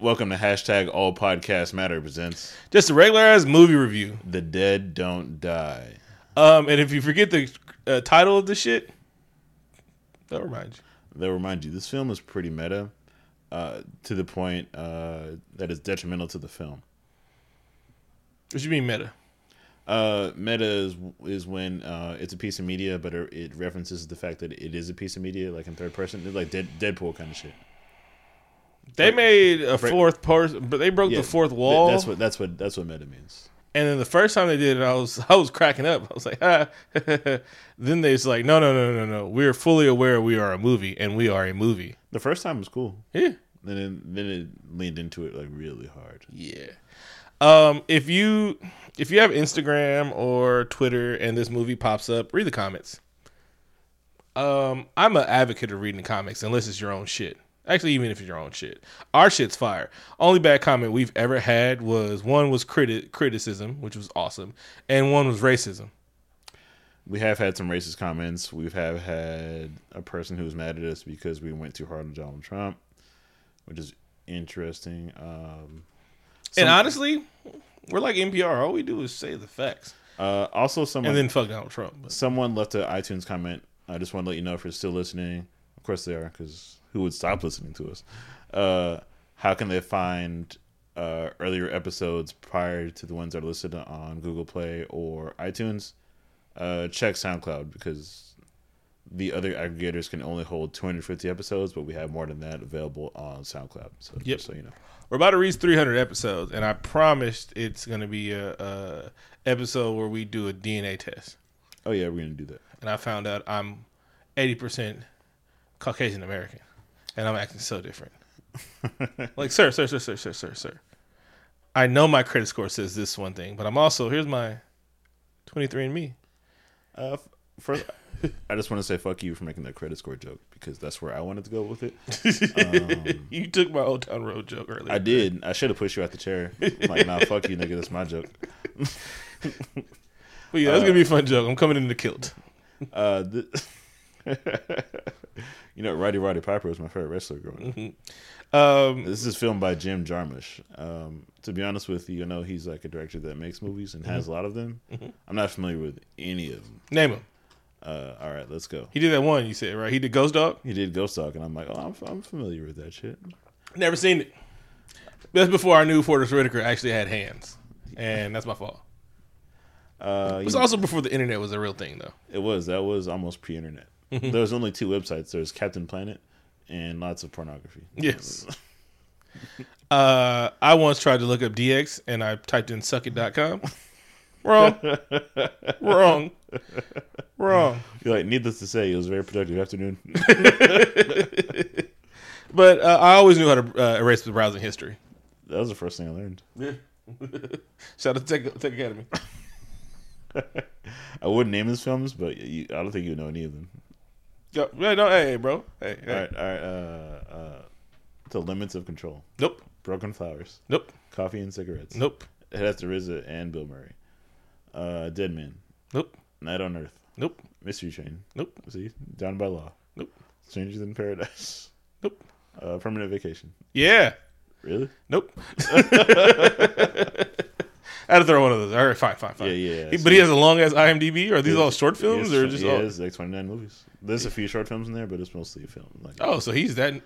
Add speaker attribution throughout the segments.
Speaker 1: Welcome to hashtag All Podcast Matter presents
Speaker 2: Just a regular ass movie review.
Speaker 1: The Dead Don't Die.
Speaker 2: Um, and if you forget the uh, title of the shit, they'll remind you.
Speaker 1: They'll remind you this film is pretty meta, uh, to the point uh, that is detrimental to the film.
Speaker 2: What you mean meta?
Speaker 1: Uh, meta is is when uh, it's a piece of media, but it references the fact that it is a piece of media, like in third person, like Dead, Deadpool kind of shit.
Speaker 2: They made a break, fourth person, but they broke yeah, the fourth wall.
Speaker 1: That's what that's what that's what meta means.
Speaker 2: And then the first time they did it, I was I was cracking up. I was like, ah. then they was like, no, no, no, no, no. We're fully aware we are a movie, and we are a movie.
Speaker 1: The first time was cool.
Speaker 2: Yeah.
Speaker 1: Then it, then it leaned into it like really hard.
Speaker 2: Yeah. Um, if you if you have Instagram or Twitter and this movie pops up, read the comments. Um, I'm an advocate of reading the comics unless it's your own shit. Actually, even if it's your own shit, our shit's fire. Only bad comment we've ever had was one was criti- criticism, which was awesome, and one was racism.
Speaker 1: We have had some racist comments. We have had a person who was mad at us because we went too hard on Donald Trump, which is interesting. Um,
Speaker 2: some, and honestly, we're like NPR. All we do is say the facts.
Speaker 1: Uh, also, someone
Speaker 2: and then fuck Donald Trump.
Speaker 1: But. Someone left an iTunes comment. I just want to let you know if you're still listening. Of course they are, because who would stop listening to us? Uh, how can they find uh, earlier episodes prior to the ones that are listed on Google Play or iTunes? Uh, check SoundCloud because the other aggregators can only hold 250 episodes, but we have more than that available on SoundCloud. So
Speaker 2: yep.
Speaker 1: so you know.
Speaker 2: We're about to reach 300 episodes, and I promised it's going to be a, a, episode where we do a DNA test.
Speaker 1: Oh yeah, we're going to do that.
Speaker 2: And I found out I'm 80% Caucasian American, and I'm acting so different. like, sir, sir, sir, sir, sir, sir, sir. I know my credit score says this one thing, but I'm also here's my 23andMe.
Speaker 1: Uh, first, I just want to say fuck you for making that credit score joke because that's where I wanted to go with it.
Speaker 2: Um, you took my Old Town Road joke earlier.
Speaker 1: I did. I should have pushed you out the chair. I'm like, nah, fuck you, nigga. That's my joke.
Speaker 2: but yeah, that's uh, gonna be a fun joke. I'm coming in the kilt.
Speaker 1: Uh, th- you know, Roddy Roddy Piper was my favorite wrestler growing up. Mm-hmm. Um, this is filmed by Jim Jarmusch. Um, to be honest with you, you know he's like a director that makes movies and mm-hmm. has a lot of them. Mm-hmm. I'm not familiar with any of them.
Speaker 2: Name them.
Speaker 1: Uh, all right, let's go.
Speaker 2: He did that one you said right. He did Ghost Dog.
Speaker 1: He did Ghost Dog, and I'm like, oh, I'm, I'm familiar with that shit.
Speaker 2: Never seen it. That's before I knew Forest Whitaker actually had hands, and that's my fault. Uh, it was also before the internet was a real thing, though.
Speaker 1: It was. That was almost pre-internet. There was only two websites. There's Captain Planet and lots of pornography.
Speaker 2: Yes. uh, I once tried to look up DX, and I typed in suckit.com. Wrong. Wrong. Wrong.
Speaker 1: You're like, needless to say, it was a very productive afternoon.
Speaker 2: but uh, I always knew how to uh, erase the browsing history.
Speaker 1: That was the first thing I learned.
Speaker 2: Yeah. Shout out to Tech, Tech Academy.
Speaker 1: I wouldn't name his films, but you, I don't think you know any of them.
Speaker 2: Yo, yeah, no, hey, bro. Hey, hey.
Speaker 1: All right, all right. Uh, uh, the limits of control.
Speaker 2: Nope.
Speaker 1: Broken flowers.
Speaker 2: Nope.
Speaker 1: Coffee and cigarettes.
Speaker 2: Nope.
Speaker 1: It has to RZA and Bill Murray. Uh, Dead Man.
Speaker 2: Nope.
Speaker 1: Night on Earth.
Speaker 2: Nope.
Speaker 1: Mystery Train.
Speaker 2: Nope.
Speaker 1: See, Down by Law.
Speaker 2: Nope.
Speaker 1: Strangers in Paradise.
Speaker 2: Nope.
Speaker 1: Uh, Permanent Vacation.
Speaker 2: Yeah.
Speaker 1: Really?
Speaker 2: Nope. I had to throw one of those. All right, fine, fine, fine.
Speaker 1: Yeah, yeah.
Speaker 2: He, but he has a long ass IMDb. Are these all short films or just?
Speaker 1: Yeah,
Speaker 2: all...
Speaker 1: it's like twenty nine movies. There's a few short films in there, but it's mostly a film. Like,
Speaker 2: oh, so he's that.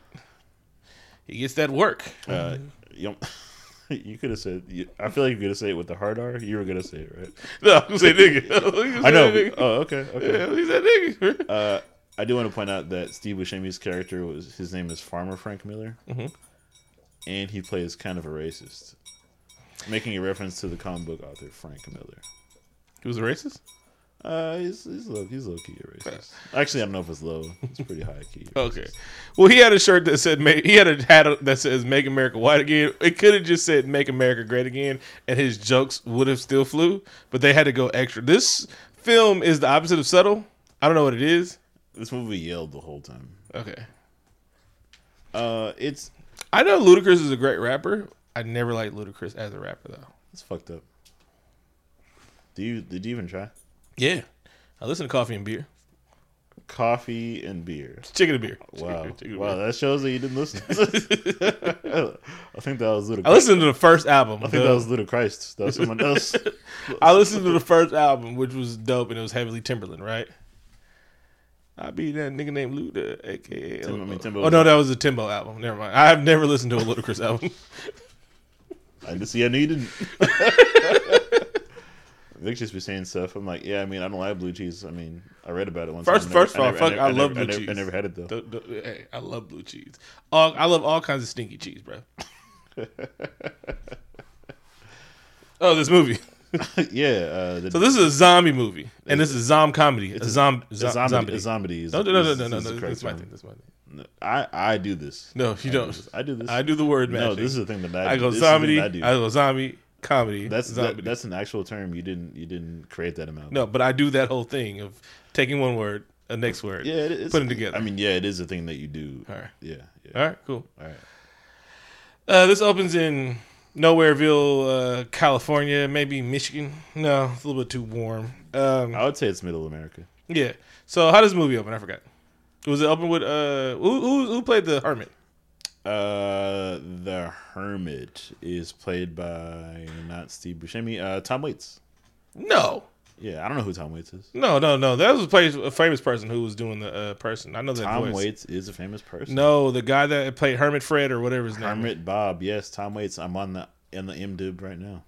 Speaker 2: He gets that work.
Speaker 1: Uh, you, you could have said. You, I feel like you're gonna say it with the hard R. You were gonna say it right.
Speaker 2: No, I'm gonna say nigga.
Speaker 1: I know. Nigga. Oh, okay, okay.
Speaker 2: Yeah, he said nigga.
Speaker 1: Uh, I do want to point out that Steve Buscemi's character was his name is Farmer Frank Miller,
Speaker 2: mm-hmm.
Speaker 1: and he plays kind of a racist making a reference to the comic book author Frank Miller.
Speaker 2: He was a racist.
Speaker 1: Uh, he's he's low he's low key a racist. Actually, I don't know if it's low. It's pretty high key.
Speaker 2: okay. Well, he had a shirt that said he had a hat that says "Make America White Again." It could have just said "Make America Great Again," and his jokes would have still flew. But they had to go extra. This film is the opposite of subtle. I don't know what it is.
Speaker 1: This movie yelled the whole time.
Speaker 2: Okay.
Speaker 1: Uh, it's.
Speaker 2: I know Ludacris is a great rapper, I never liked Ludacris as a rapper though.
Speaker 1: It's fucked up. Do you did you even try?
Speaker 2: Yeah, I listen to Coffee and Beer.
Speaker 1: Coffee and beer.
Speaker 2: Chicken and beer.
Speaker 1: Wow,
Speaker 2: chicken
Speaker 1: wow, beer. that shows that you didn't listen. I think that was little.
Speaker 2: I listened to the first album.
Speaker 1: I think
Speaker 2: the-
Speaker 1: that was little Christ. That was someone else.
Speaker 2: I listened to the first album, which was dope, and it was heavily Timbaland, right? I be that nigga named Luda, aka.
Speaker 1: Tim- I mean, Timbo
Speaker 2: oh no, that was a Timbo album. Never mind. I have never listened to a Ludacris album.
Speaker 1: I just see. I didn't. Vic just be saying stuff. I'm like, yeah. I mean, I don't like blue cheese. I mean, I read about it once.
Speaker 2: First-
Speaker 1: never-
Speaker 2: first of all, fuck, I love blue cheese.
Speaker 1: I never had it though.
Speaker 2: The- the- hey, I love blue cheese. All, I love all kinds of stinky cheese, bro. oh, this movie.
Speaker 1: yeah. Uh, the,
Speaker 2: So this is a zombie movie, and this is a zombie comedy. A, zom-
Speaker 1: a
Speaker 2: zo-
Speaker 1: zombie.
Speaker 2: zombie.
Speaker 1: A zombie. is-
Speaker 2: No, no, no, no, no, no.
Speaker 1: the
Speaker 2: no
Speaker 1: correct
Speaker 2: That's my thing. That's my thing.
Speaker 1: No, I I do this.
Speaker 2: No, you
Speaker 1: I do
Speaker 2: don't.
Speaker 1: this. I do this.
Speaker 2: I do the word
Speaker 1: No, this is the thing that I,
Speaker 2: I
Speaker 1: do.
Speaker 2: go
Speaker 1: This is the thing
Speaker 2: zombie. I,
Speaker 1: I
Speaker 2: go zombie comedy.
Speaker 1: That's that, that's an actual term. You didn't you didn't create that amount.
Speaker 2: no, but I do that whole thing of taking one word, a next word.
Speaker 1: Yeah, it is.
Speaker 2: Putting together.
Speaker 1: I mean, yeah, it is a thing that you do.
Speaker 2: All right.
Speaker 1: Yeah. yeah.
Speaker 2: All right. Cool.
Speaker 1: All right.
Speaker 2: Uh, this opens in Nowhereville, uh, California, maybe Michigan. No, it's a little bit too warm. Um,
Speaker 1: I would say it's middle America.
Speaker 2: yeah. So how does the movie open? I forgot. Was it open with uh who who, who played the hermit?
Speaker 1: Uh, the Hermit is played by not Steve Buscemi. Uh, Tom Waits.
Speaker 2: No.
Speaker 1: Yeah, I don't know who Tom Waits is.
Speaker 2: No, no, no. That was a, place, a famous person who was doing the uh, person. I know that
Speaker 1: Tom
Speaker 2: voice.
Speaker 1: Waits is a famous person.
Speaker 2: No, the guy that played Hermit Fred or whatever his name. is.
Speaker 1: Hermit Bob. Yes, Tom Waits. I'm on the in the MDib right now.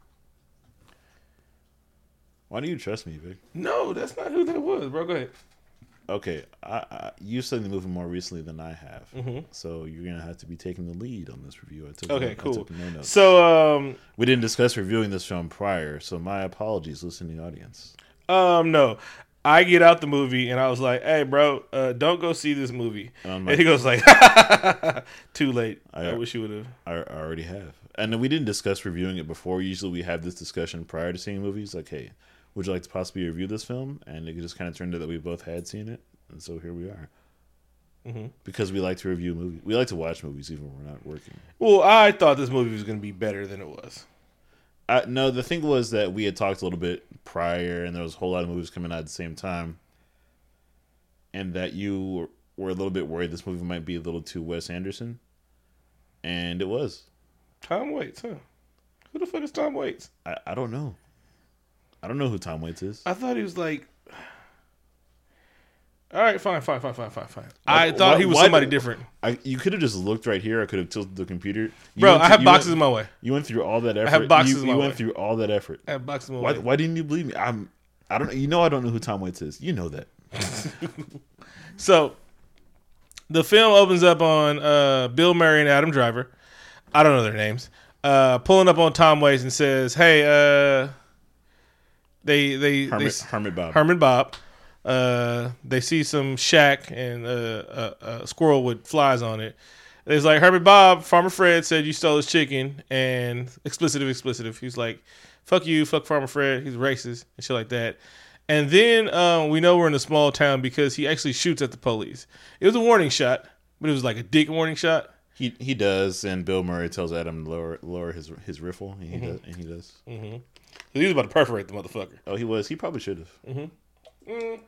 Speaker 1: Why do you trust me, Vic?
Speaker 2: No, that's not who that was, bro. Go ahead.
Speaker 1: Okay, I, I you've seen the movie more recently than I have,
Speaker 2: Mhm.
Speaker 1: so you're gonna have to be taking the lead on this review. I took
Speaker 2: Okay,
Speaker 1: I
Speaker 2: cool.
Speaker 1: took no notes.
Speaker 2: So, um,
Speaker 1: We didn't discuss reviewing this film prior, so my apologies, listening audience.
Speaker 2: um, no. I get out the movie and I was like, "Hey, bro, uh, don't go see this movie."
Speaker 1: Um,
Speaker 2: and he goes like, "Too late. I,
Speaker 1: I-
Speaker 2: wish you would have."
Speaker 1: I, I already have, and then we didn't discuss reviewing it before. Usually, we have this discussion prior to seeing movies. Like, hey, would you like to possibly review this film? And it just kind of turned out that we both had seen it, and so here we are.
Speaker 2: Mhm.
Speaker 1: Because we like to review movies, we like to watch movies even when we're not working.
Speaker 2: Well, I thought this movie was going to be better than it was.
Speaker 1: Uh, no, the thing was that we had talked a little bit prior, and there was a whole lot of movies coming out at the same time, and that you were, were a little bit worried this movie might be a little too Wes Anderson, and it was.
Speaker 2: Tom Waits, huh? Who the fuck is Tom Waits?
Speaker 1: I, I don't know. I don't know who Tom Waits is.
Speaker 2: I thought he was like. All right, fine, fine, fine, fine, fine, fine. I
Speaker 1: Why-
Speaker 2: thought he was somebody different,
Speaker 1: I, you could have just looked right here. I could have tilted the computer. You
Speaker 2: bro.
Speaker 1: went
Speaker 2: I have boxes
Speaker 1: Went,
Speaker 2: in my way.
Speaker 1: you went through all that effort.
Speaker 2: I have boxes
Speaker 1: You,
Speaker 2: in
Speaker 1: you
Speaker 2: my
Speaker 1: went through all that effort.
Speaker 2: I have boxes in my
Speaker 1: Why,
Speaker 2: way.
Speaker 1: why didn't you believe me? I'm. I don't. You know I don't know who Tom Waits is. You know that.
Speaker 2: So, the film opens up on uh, Bill Murray and Adam Driver. I don't know their names. Uh, pulling up on Tom Waits and says, "Hey, uh, they they they
Speaker 1: Hermit, Hermit Bob.
Speaker 2: Herman Bob. Uh, they see some shack and uh, a, a squirrel with flies on it. It's like Herman Bob, Farmer Fred said you stole his chicken, and explicitive, explicitive. He's like, "Fuck you, fuck Farmer Fred. He's racist and shit like that." And then um, we know we're in a small town because he actually shoots at the police. It was a warning shot, but it was like a dick warning shot.
Speaker 1: He he does, and Bill Murray tells Adam to lower lower his his riffle, and he
Speaker 2: Mm-hmm.
Speaker 1: does, and he does.
Speaker 2: He was about to perforate the motherfucker.
Speaker 1: Oh, he was. He probably should have.
Speaker 2: Mm-hmm.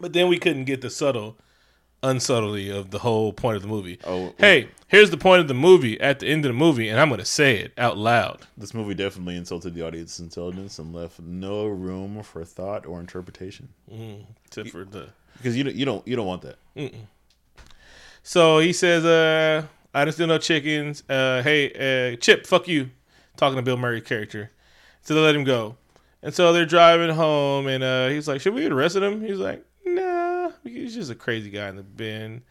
Speaker 2: But then we couldn't get the subtle unsubtlety of the whole point of the movie.
Speaker 1: Oh,
Speaker 2: Hey, here's the point of the movie at the end of the movie, and I'm going to say it out loud.
Speaker 1: This movie definitely insulted the audience's intelligence and left no room for thought or interpretation.
Speaker 2: Except for the.
Speaker 1: Because you don't you don't you don't want that.
Speaker 2: So he says, uh, I didn't steal no chickens. Uh, hey, uh, Chip, fuck you. Talking to Bill Murray character. So they let him go. And so they're driving home, and uh, he's like, Should we arrest him? He's like, Nah. He's just a crazy guy in the bin.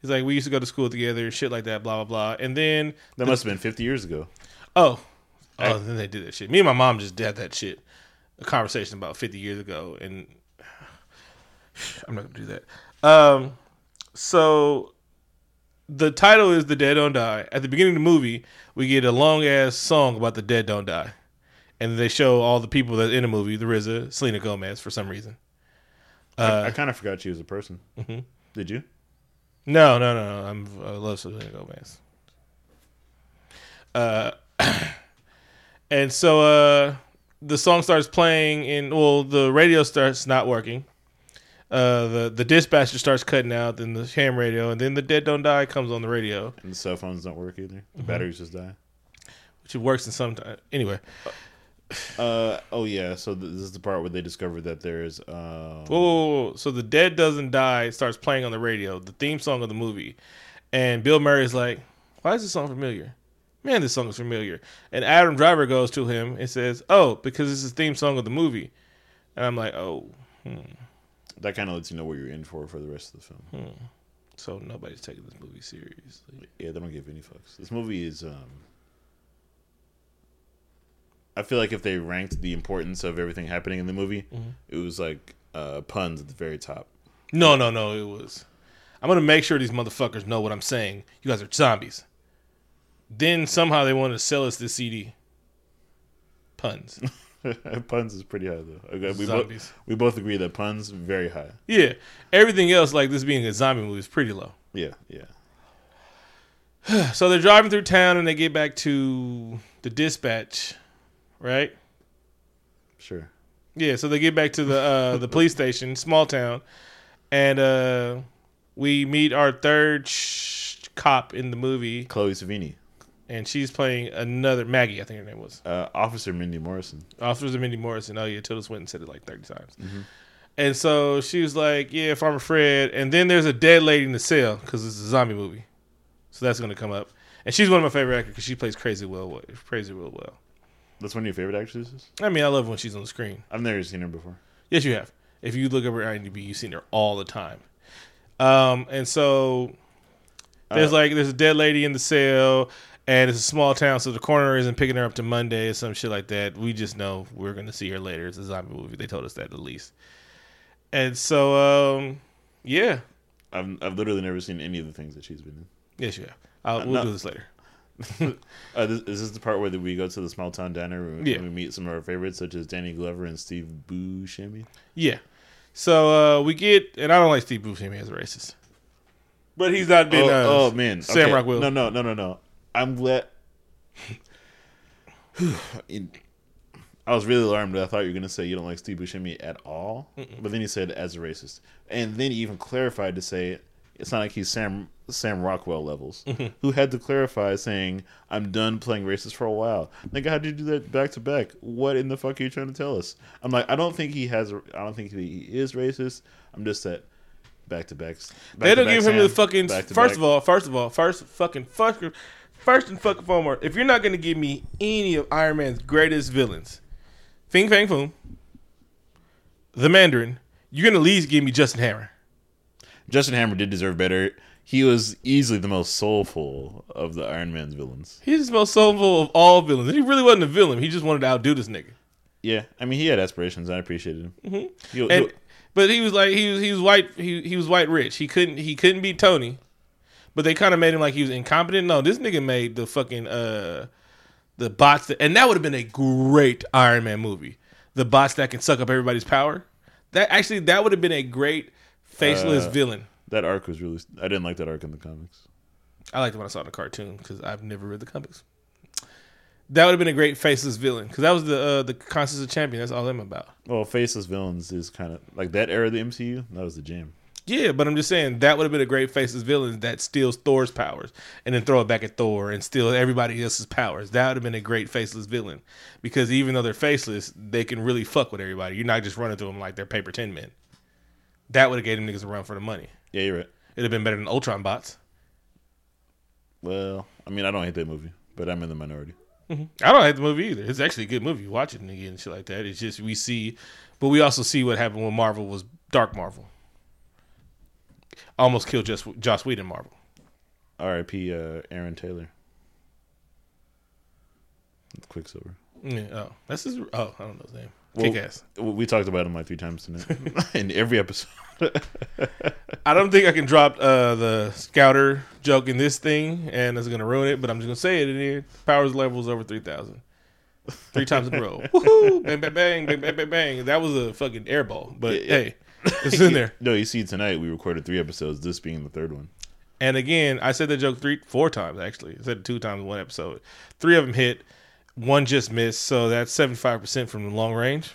Speaker 2: He's like, We used to go to school together, shit like that, blah, blah, blah. And then,
Speaker 1: That must have been 50 years ago.
Speaker 2: oh, oh, then they did that shit. Me and my mom just did that shit. A conversation about 50 years ago, and I'm not gonna do that. Um, so the title is "The Dead Don't Die." At the beginning of the movie, we get a long ass song about the dead don't die, and they show all the people that in the movie: the RZA, Selena Gomez, for some reason.
Speaker 1: I, I kind of forgot she was a person.
Speaker 2: Mm-hmm.
Speaker 1: Did you?
Speaker 2: No, no, no. no. I'm, I love Selena Gomez. Uh, and so uh, the song starts playing, and well, the radio starts not working. uh, the the dispatcher starts cutting out, then the ham radio, and then the dead don't die comes on the radio,
Speaker 1: And the cell phones don't work either.
Speaker 2: Mm-hmm.
Speaker 1: The batteries just die.
Speaker 2: which it works in some time. Anyway,
Speaker 1: Uh oh yeah. So th- this is the part where they discover that there's um,
Speaker 2: whoa, whoa, whoa. so the dead doesn't die starts playing on the radio, the theme song of the movie, and Bill Murray is like, "Why is this song familiar?" Man, this song is familiar. And Adam Driver goes to him and says, "Oh, because it's the theme song of the movie." And I'm like, "Oh,
Speaker 1: that kind of lets you know what you're in for for the rest of the film.
Speaker 2: Hmm. so nobody's taking this movie seriously."
Speaker 1: Yeah, they don't give any fucks. This movie is. um I feel like if they ranked the importance of everything happening in the movie,
Speaker 2: Mm-hmm.
Speaker 1: it was like uh puns at the very top.
Speaker 2: No, no, no. It was. I'm gonna make sure these motherfuckers know what I'm saying. You guys are zombies. Then somehow they wanted to sell us this CD. Puns.
Speaker 1: puns is pretty high though. Okay, we both
Speaker 2: Zombies.
Speaker 1: we both agree that puns very high.
Speaker 2: Yeah. Everything else, like this being a zombie movie, is pretty low.
Speaker 1: Yeah, yeah.
Speaker 2: So they're driving through town and they get back to the dispatch, right?
Speaker 1: Sure.
Speaker 2: Yeah. So they get back to the uh, the police station, small town, and uh, we meet our third sh- cop in the movie,
Speaker 1: Chloe Sevigny,
Speaker 2: and she's playing another Maggie. I think her name was.
Speaker 1: uh, Officer Mindy Morrison.
Speaker 2: Officers of Mindy Morrison. Oh yeah, Tilda Swinton said it like thirty times. And so she was like, "Yeah, Farmer Fred." And then there's a dead lady in the cell because it's a zombie movie, so that's gonna come up. And she's one of my favorite actors because she plays crazy well, crazy real well.
Speaker 1: That's one of your favorite actresses.
Speaker 2: I mean, I love when she's on the screen.
Speaker 1: I've never seen her before.
Speaker 2: Yes, you have. If you look up her IMDb, you've seen her all the time. Um, and so there's
Speaker 1: Uh,
Speaker 2: like there's a dead lady in the cell, and it's a small town, so the coroner isn't picking her up to Monday or some shit like that. We just know we're gonna see her later. It's a zombie movie. They told us that at least. And so, um, yeah,
Speaker 1: I've I've literally never seen any of the things that she's been in.
Speaker 2: yes, you have. I'll,
Speaker 1: Uh,
Speaker 2: we'll
Speaker 1: no.
Speaker 2: do this later.
Speaker 1: Uh, this, is this the part where we go to the small town diner and
Speaker 2: Yeah.
Speaker 1: we meet some of our favorites, such as Danny Glover and Steve Buscemi?
Speaker 2: Yeah. So uh, we get, and I don't like Steve Buscemi as a racist, but he's not being.
Speaker 1: oh, oh, man,
Speaker 2: Sam
Speaker 1: Okay.
Speaker 2: Rockwell.
Speaker 1: No, no, no, no, no. I'm glad. I was really alarmed. I thought you were gonna say you don't like Steve Buscemi at all, but then you said as a racist, and then you even clarified to say it's not like he's Sam Sam Rockwell levels,
Speaker 2: Mm-hmm.
Speaker 1: who had to clarify saying I'm done playing racist for a while. Like, how did you do that back to back? What in the fuck are you trying to tell us? I'm like, I don't think he has. I don't think he is racist. I'm just that back to backs.
Speaker 2: They don't give him the fucking. First of all, first of all, first fucking first, first and fucking foremost, if you're not gonna give me any of Iron Man's greatest villains, Fing Fang Foom, the Mandarin, you're gonna at least give me Justin Hammer.
Speaker 1: Justin Hammer did deserve better. He was easily the most soulful of the Iron Man's villains.
Speaker 2: He's the most soulful of all villains. And he really wasn't a villain. He just wanted to outdo this nigga.
Speaker 1: Yeah, I mean, he had aspirations. I appreciated him. Mm-hmm. He'll,
Speaker 2: And
Speaker 1: he'll-
Speaker 2: but he was like he was he was white he he was white rich. He couldn't he couldn't beat Tony. But they kind of made him like he was incompetent. No, this nigga made the fucking uh the bots that, and that would have been a great Iron Man movie. The bots that can suck up everybody's power. That actually that would have been a great faceless
Speaker 1: Uh,
Speaker 2: villain.
Speaker 1: that arc was really. I didn't like that arc in the comics.
Speaker 2: I liked it when I saw it in the cartoon because I've never read the comics. That would have been a great faceless villain because that was the uh, the Constance of Champion. That's all I'm about.
Speaker 1: Well, faceless villains is kind of like that era of the MCU. That was the jam.
Speaker 2: Yeah, but I'm just saying that would have been a great faceless villain that steals Thor's powers and then throw it back at Thor and steal everybody else's powers. That would have been a great faceless villain because even though they're faceless, they can really fuck with everybody. You're not just running through them like they're paper tin men. That would have gave them niggas a run for the money.
Speaker 1: Yeah, you're right.
Speaker 2: It'd have been better than Ultron bots.
Speaker 1: Well, I mean, I don't hate that movie, but I'm in the minority.
Speaker 2: I don't hate the movie either. It's actually a good movie. Watch it again and shit like that. It's just we see, but we also see what happened when Marvel was Dark Marvel. Almost killed just Joss Whedon Marvel.
Speaker 1: R.I.P. Uh, Aaron Taylor. Quicksilver.
Speaker 2: Yeah, oh, that's his. Oh, I don't know his name.
Speaker 1: Well-
Speaker 2: Kick ass.
Speaker 1: We talked about him like three times tonight in every episode.
Speaker 2: I don't think I can drop uh, the scouter joke in this thing, and it's gonna ruin it. But I'm just gonna say it in here. Powers level is over three thousand. Three times in a row. Woohoo! Bang, bang, bang, bang, bang, bang, bang. That was a fucking airball. But
Speaker 1: Yeah, yeah.
Speaker 2: hey, it's in there.
Speaker 1: No, you see, tonight we recorded three episodes. This being the third one.
Speaker 2: And again, I said the joke three, four times actually. I said it two times in one episode. Three of them hit, one just missed. So that's seventy five percent from the long range.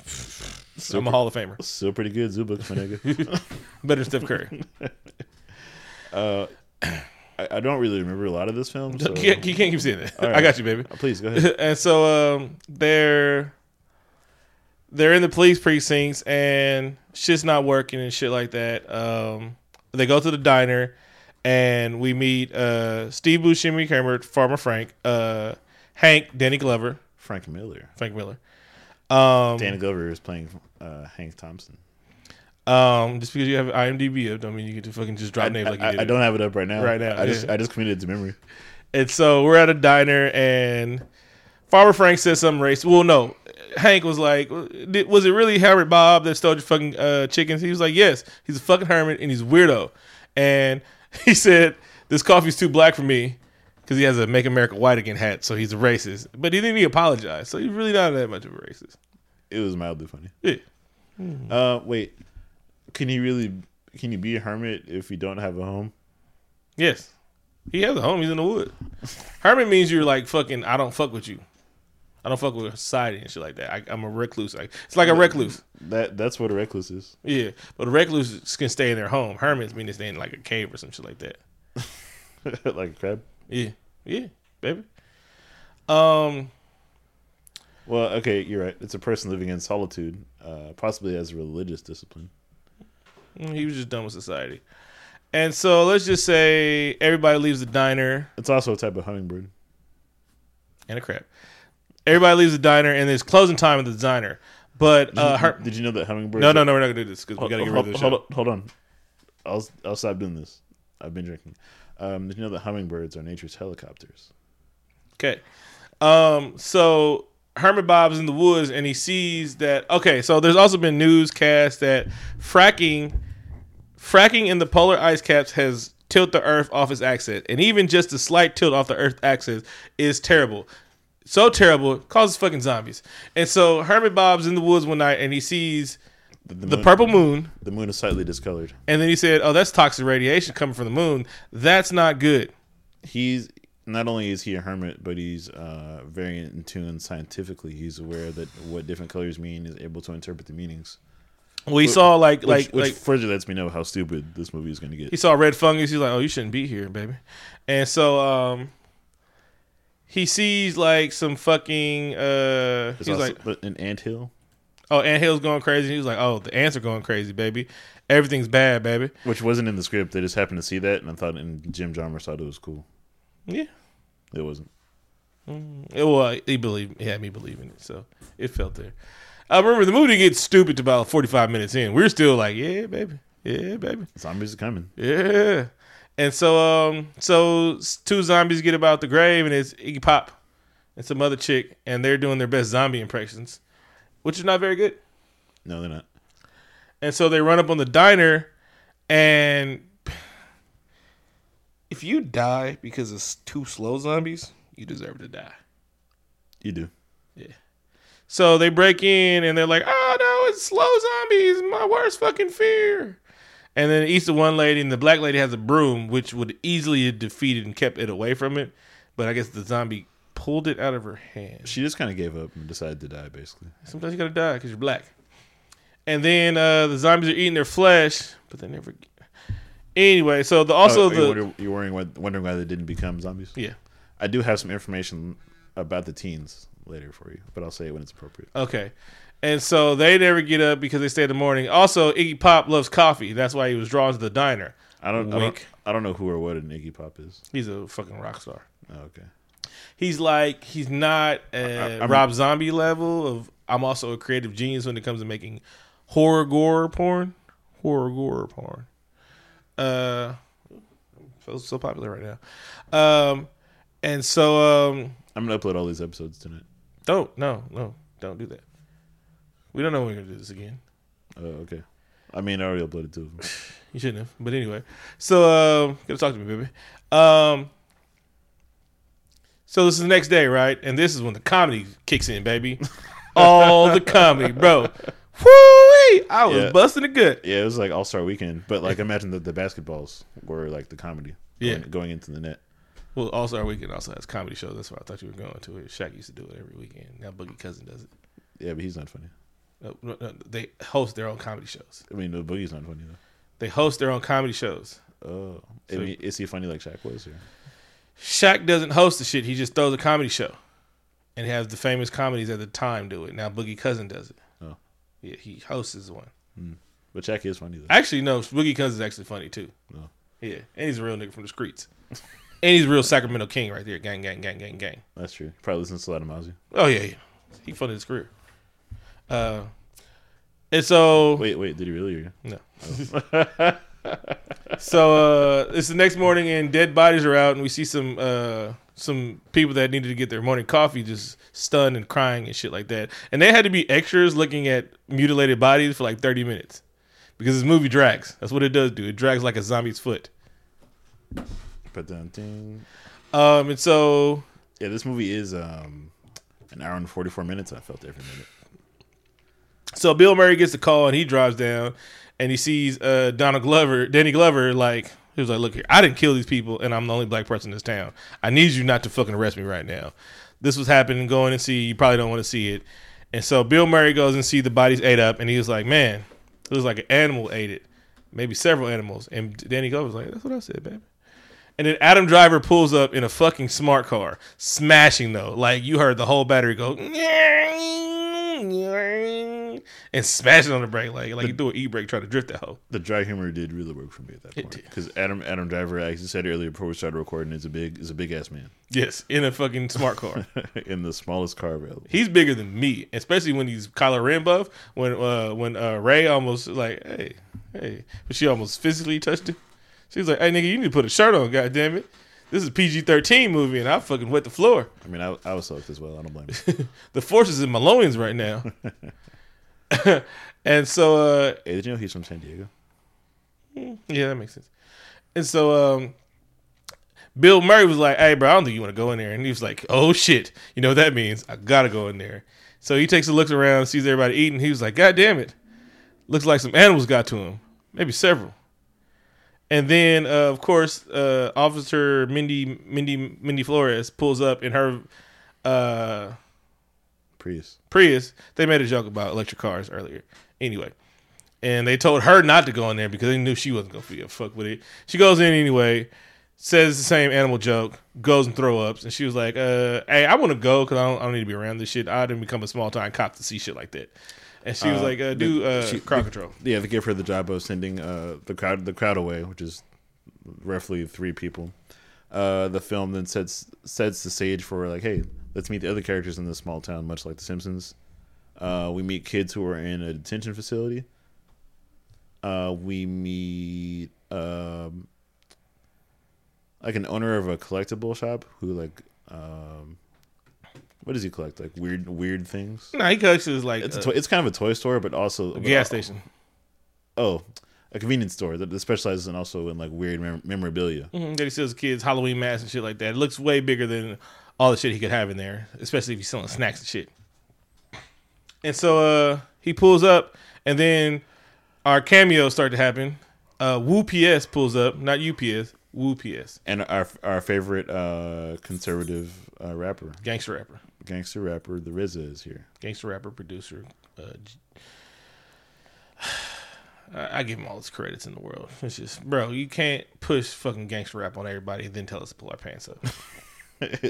Speaker 2: So I'm a Hall of Famer.
Speaker 1: Still pretty good, Zubak, my nigga.
Speaker 2: Better than Steph Curry.
Speaker 1: uh, I, I don't really remember a lot of this film. So.
Speaker 2: You, can't, you can't keep seeing it.
Speaker 1: All
Speaker 2: I got you, baby.
Speaker 1: Uh, Please go ahead.
Speaker 2: and so um, they're they're in the police precincts and shit's not working and shit like that. Um, they go to the diner and we meet uh, Steve Buscemi, Kramer, Farmer Frank, uh, Hank, Danny Glover,
Speaker 1: Frank Miller.
Speaker 2: Frank Miller. Um,
Speaker 1: Danny Glover is playing uh, Hank Thompson.
Speaker 2: um, just because you have IMDb up, don't mean you get to fucking just drop
Speaker 1: I,
Speaker 2: names like you
Speaker 1: I,
Speaker 2: did.
Speaker 1: I don't have it up right now.
Speaker 2: Right now,
Speaker 1: I just. I just committed it to memory.
Speaker 2: And so we're at a diner, and Farmer Frank said something racist. Well, no, Hank was like, "Was it really Howard Bob that stole your fucking uh, chickens?" He was like, "Yes, he's a fucking hermit and he's weirdo." And he said, "This coffee's too black for me." Because he has a "Make America White Again" hat, so he's a racist. But he didn't even apologize, so he's really not that much of a racist.
Speaker 1: It was mildly funny.
Speaker 2: Yeah.
Speaker 1: Uh, wait, can you really? Can you be a hermit if you don't have a home?
Speaker 2: Yes, he has a home. He's in the wood. Hermit means you're like fucking. I don't fuck with you. I don't fuck with society and shit like that. I, I'm a recluse. Like it's like a recluse.
Speaker 1: That that's what a recluse is.
Speaker 2: Yeah, but a recluse can stay in their home. Hermits mean they stay in like a cave or some shit like that.
Speaker 1: like a crab.
Speaker 2: Yeah, yeah, baby. Um,
Speaker 1: Well, okay, you're right. It's a person living in solitude, uh, possibly as a religious discipline.
Speaker 2: he was just done with society, and so let's just say everybody leaves the diner
Speaker 1: It's also a type of hummingbird.
Speaker 2: and a crap. Everybody leaves the diner, and there's closing time at the diner. But uh, her,
Speaker 1: Did you know that hummingbird?
Speaker 2: no, no, no, we're not gonna do this because we gotta get rid
Speaker 1: hold,
Speaker 2: of the show.
Speaker 1: hold, on, hold on. I'll I'll stop doing this. I've been drinking. Um, did you know that hummingbirds are nature's helicopters?
Speaker 2: Okay. Um, so Hermit Bob's in the woods and he sees that okay, so there's also been newscast that fracking fracking in the polar ice caps has tilt the earth off its axis. And even just a slight tilt off the earth axis is terrible. So terrible, causes fucking zombies. And so Hermit Bob's in the woods one night and he sees the
Speaker 1: moon,
Speaker 2: purple moon
Speaker 1: The moon is slightly discolored.
Speaker 2: and then he said, "Oh, that's toxic radiation coming from the moon. That's not good."
Speaker 1: He's not only is he a hermit, but he's uh, very in tune scientifically. He's aware that what different colors mean is able to interpret the meanings.
Speaker 2: We saw like
Speaker 1: Which,
Speaker 2: like
Speaker 1: which
Speaker 2: like
Speaker 1: further lets me know how stupid this movie is going to get.
Speaker 2: he saw red fungus. He's like, "Oh, you shouldn't be here, baby." And so um, he sees like some fucking uh,
Speaker 1: There's
Speaker 2: he's
Speaker 1: also
Speaker 2: like,
Speaker 1: an anthill,
Speaker 2: "Oh, anthill's going crazy." He was like, "Oh, the ants are going crazy, baby. Everything's bad, baby."
Speaker 1: which wasn't in the script. They just happened to see that, and I thought, and Jim Jarmusch thought it was cool.
Speaker 2: Yeah.
Speaker 1: It wasn't.
Speaker 2: It, well, he believed, he had me believing it, so it felt there. I remember the movie gets stupid to about forty five minutes in. We're still like, "Yeah, baby, yeah, baby."
Speaker 1: Zombies are coming.
Speaker 2: Yeah. And so um so two zombies get about the grave and it's Iggy Pop and some other chick and they're doing their best zombie impressions, which is not very good.
Speaker 1: No, they're not.
Speaker 2: And so they run up on the diner and if you die because of s- two slow zombies, you deserve to die.
Speaker 1: You do. Yeah.
Speaker 2: So they break in and they're like, "Oh no, it's slow zombies! My worst fucking fear." And then eats the one lady, and the black lady has a broom, which would easily have defeated and kept it away from it. But I guess the zombie pulled it out of her hand.
Speaker 1: She just kind of gave up and decided to die, basically.
Speaker 2: Sometimes you gotta die because you're black. And then uh, the zombies are eating their flesh, but they never. Get... Anyway, so the also
Speaker 1: Oh,
Speaker 2: the
Speaker 1: you're, wonder- you're worrying why, wondering why they didn't become zombies.
Speaker 2: yeah
Speaker 1: I do have some information about the teens later for you, but I'll say it when it's appropriate.
Speaker 2: okay. And so they never get up because they stay in the morning. Also, Iggy Pop loves coffee. That's why he was drawn to the diner.
Speaker 1: I don't, I don't, I don't know who or what an Iggy Pop is.
Speaker 2: He's a fucking rock star.
Speaker 1: Oh, okay.
Speaker 2: He's like he's not a
Speaker 1: I'm-
Speaker 2: Rob Zombie level of. I'm also a creative genius when it comes to making horror gore porn. Horror gore porn. Uh, so so popular right now. Um, and so um,
Speaker 1: I'm gonna upload all these episodes tonight.
Speaker 2: don't no no don't do that. We don't know when we're gonna do this again.
Speaker 1: Oh, okay. I mean, I already uploaded two of them.
Speaker 2: You shouldn't have. But anyway, so um, gotta talk to me, baby. Um, so this is the next day, right? And this is when the comedy kicks in, baby. All the comedy, bro. Woo! I was
Speaker 1: Yeah.
Speaker 2: busting a good.
Speaker 1: Yeah, it was like All Star Weekend, but like imagine that the basketballs were like the comedy.
Speaker 2: Yeah.
Speaker 1: going, going into the net.
Speaker 2: Well, All our weekend also has comedy shows. That's why I thought you were going to it. Shaq used to do it every weekend. Now Boogie Cousin does it.
Speaker 1: Yeah, but he's not funny.
Speaker 2: No, no, no, they host their own comedy shows.
Speaker 1: I mean, the boogie's not funny though.
Speaker 2: They host their own comedy shows.
Speaker 1: Oh, I
Speaker 2: So-
Speaker 1: mean, is he funny like Shaq was? Or?
Speaker 2: Shaq doesn't host the shit. He just throws a comedy show, and has the famous comedies at the time do it. Now Boogie Cousin does it.
Speaker 1: Oh.
Speaker 2: yeah, he hosts his one.
Speaker 1: But Shaq is funny though.
Speaker 2: Actually, no, Boogie Cousin is actually funny too.
Speaker 1: Oh.
Speaker 2: Yeah, and he's a real nigga from the streets, and he's a real Sacramento king right there. Gang, gang, gang, gang, gang.
Speaker 1: That's true. Probably listens to a lot of Mozzy.
Speaker 2: Oh yeah, yeah. He funded his career. Uh, and so
Speaker 1: Wait, wait, did he really? Or?
Speaker 2: no. so uh, it's the next morning, and dead bodies are out, and we see some uh, some people that needed to get their morning coffee just stunned and crying and shit like that. And they had to be extras looking at mutilated bodies for like thirty minutes because this movie drags. That's what it does do. It drags like a zombie's foot.
Speaker 1: But.
Speaker 2: Um, and so
Speaker 1: yeah, this movie is um an hour and forty four minutes. I felt every minute.
Speaker 2: So Bill Murray gets the call and he drives down and he sees uh Donald Glover, Danny Glover, like he was like, "Look here, I didn't kill these people, and I'm the only black person in this town. I need you not to fucking arrest me right now. This was happening. Going and see. You probably don't want to see it." And so Bill Murray goes and see the bodies ate up, and he was like, "Man, it was like an animal ate it, maybe several animals." And Danny Glover's like, "That's what I said, baby." And then Adam Driver pulls up in a fucking smart car, smashing though. Like you heard the whole battery go and smashing on the brake like like you do an e brake trying to drift that hoe.
Speaker 1: The dry humor did really work for me at that point because Adam Adam Driver, as you said earlier before we started recording, is a big is a big ass man
Speaker 2: Yes, in a fucking smart car.
Speaker 1: in the smallest car available.
Speaker 2: He's bigger than me, especially when he's Kylo Ren buff. When uh when uh Rey almost like hey hey, but she almost physically touched him. She's like, "Hey nigga, you need to put a shirt on, God damn it! This is PG thirteen movie, and I fucking wet the floor.
Speaker 1: I mean, I, I was soaked as well. I don't blame you.
Speaker 2: The force is in my loins right now." and so uh
Speaker 1: hey, did you know he's from San Diego?
Speaker 2: Yeah, that makes sense. And so um Bill Murray was like, Hey bro, I don't think you want to go in there. And he was like, Oh shit. You know what that means? I gotta go in there. So he takes a look around, sees everybody eating. He was like, God damn it. Looks like some animals got to him. Maybe several. And then uh, of course, uh Officer Mindy Mindy Mindy Flores pulls up in her uh
Speaker 1: Prius.
Speaker 2: Prius, they made a joke about electric cars earlier. Anyway, and they told her not to go in there because they knew she wasn't gonna be a fuck with it. She goes in anyway, says the same animal joke, goes and throw ups, and she was like, uh, "Hey, I want to go because I don't, I don't need to be around this shit. I didn't become a small time cop to see shit like that." And she was
Speaker 1: Uh,
Speaker 2: like, uh, "Do uh,
Speaker 1: she-
Speaker 2: crowd control."
Speaker 1: Yeah, they gave her the job of sending uh, the crowd the crowd away, which is roughly three people. Uh, the film then sets sets the stage for like, hey, let's meet the other characters in this small town, much like The Simpsons. Uh, we meet kids who are in a detention facility. Uh, we meet um, like an owner of a collectible shop who like um, what does he collect? Like weird weird things.
Speaker 2: No, he collects his like
Speaker 1: It's
Speaker 2: uh,
Speaker 1: a toy, it's kind of a toy store, but also
Speaker 2: a gas station.
Speaker 1: Oh, a convenience store that specializes in also in like weird mem- memorabilia.
Speaker 2: Mhm, that he sells kids Halloween masks and shit like that. It looks way bigger than all the shit he could have in there, especially if he's selling snacks and shit. And so uh he pulls up, and then our cameos start to happen. Uh, Woo PS pulls up, not UPS, Woo PS,
Speaker 1: And our our favorite uh, conservative uh, rapper,
Speaker 2: gangster rapper,
Speaker 1: gangster rapper, the RZA is here.
Speaker 2: gangster rapper, producer. Uh, I give him all his credits in the world. It's just, bro, you can't push fucking gangster rap on everybody and then tell us to pull our pants up.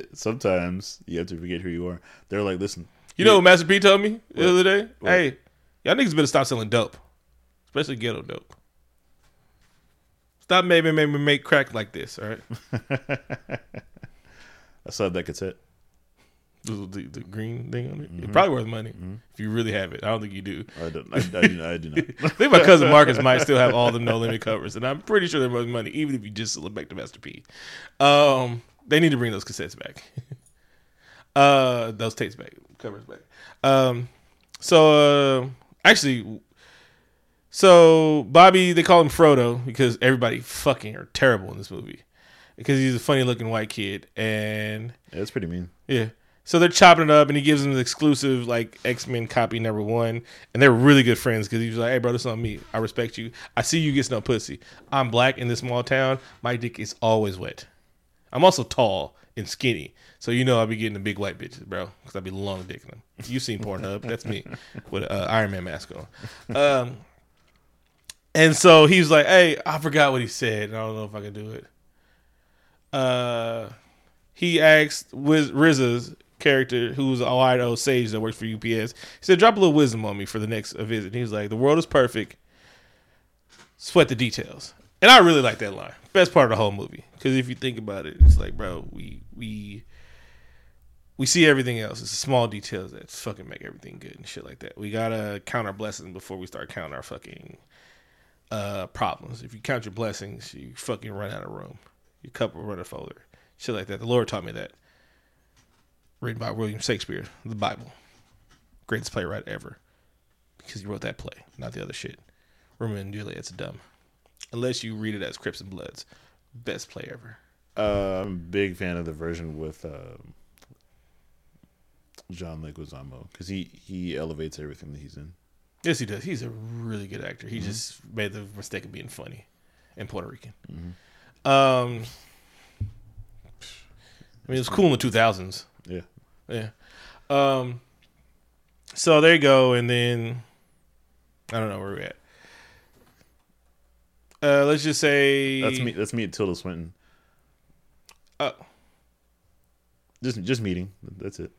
Speaker 1: Sometimes you have to forget who you are. They're like, listen,
Speaker 2: You know what Master P told me the
Speaker 1: What?
Speaker 2: other day?
Speaker 1: What?
Speaker 2: Hey, y'all niggas better stop selling dope, especially ghetto dope. Stop making maybe make crack like this, all right?
Speaker 1: I saw that cassette.
Speaker 2: The, the, the green thing on it.
Speaker 1: Mm-hmm.
Speaker 2: It's probably worth money if you really have it. I don't think you do.
Speaker 1: I don't. I, I, do, I do not.
Speaker 2: I think my cousin Marcus might still have all the no limit covers, and I'm pretty sure they're worth money, even if you just look back to Master P. Um, they need to bring those cassettes back. uh, those tapes back, covers back. Um, so uh, actually, so Bobby, they call him Frodo because everybody fucking are terrible in this movie because he's a funny looking white kid, and
Speaker 1: Yeah, it's pretty mean.
Speaker 2: yeah. So they're chopping it up, and he gives them the exclusive like X Men copy number one, and they're really good friends because he's like, "Hey, bro, this on me. I respect you. I see you get no pussy. I'm black in this small town. My dick is always wet. I'm also tall, and skinny. So you know I'll be getting the big white bitches, bro, because I'll be long dicking them. You seen Pornhub? That's me with uh, Iron Man mask on. Um, and so he's like, "Hey, I forgot what he said. and I don't know if I can do it." Uh, he asked Wiz- RZA's character, who's a white sage that works for UPS. He said, "Drop a little wisdom on me for the next uh, visit." And he was like, "The world is perfect. Sweat the details." And I really like that line. Best part of the whole movie. Because if you think about it, it's like, bro, we we we see everything else. It's the small details that fucking make everything good and shit like that. We gotta count our blessings before we start counting our fucking uh, problems. If you count your blessings, you fucking run out of room. Your cup will run a folder. Shit like that. The Lord taught me that. Written by William Shakespeare, the Bible. Greatest playwright ever. Because he wrote that play, not the other shit. Romeo and Juliet's dumb. Unless you read it as Crips and Bloods. Best play ever.
Speaker 1: Uh, I'm a big fan of the version with uh, John Leguizamo because he he elevates everything that he's in.
Speaker 2: Yes, he does. He's a really good actor. He just made the mistake of being funny and Puerto Rican. Um, I mean, it was cool in the 2000s.
Speaker 1: Yeah,
Speaker 2: Yeah. Um. So there you go, and then I don't know where we're at. Uh, let's just say
Speaker 1: that's me. That's me, Tilda Swinton.
Speaker 2: Uh,
Speaker 1: Just just meeting. That's it.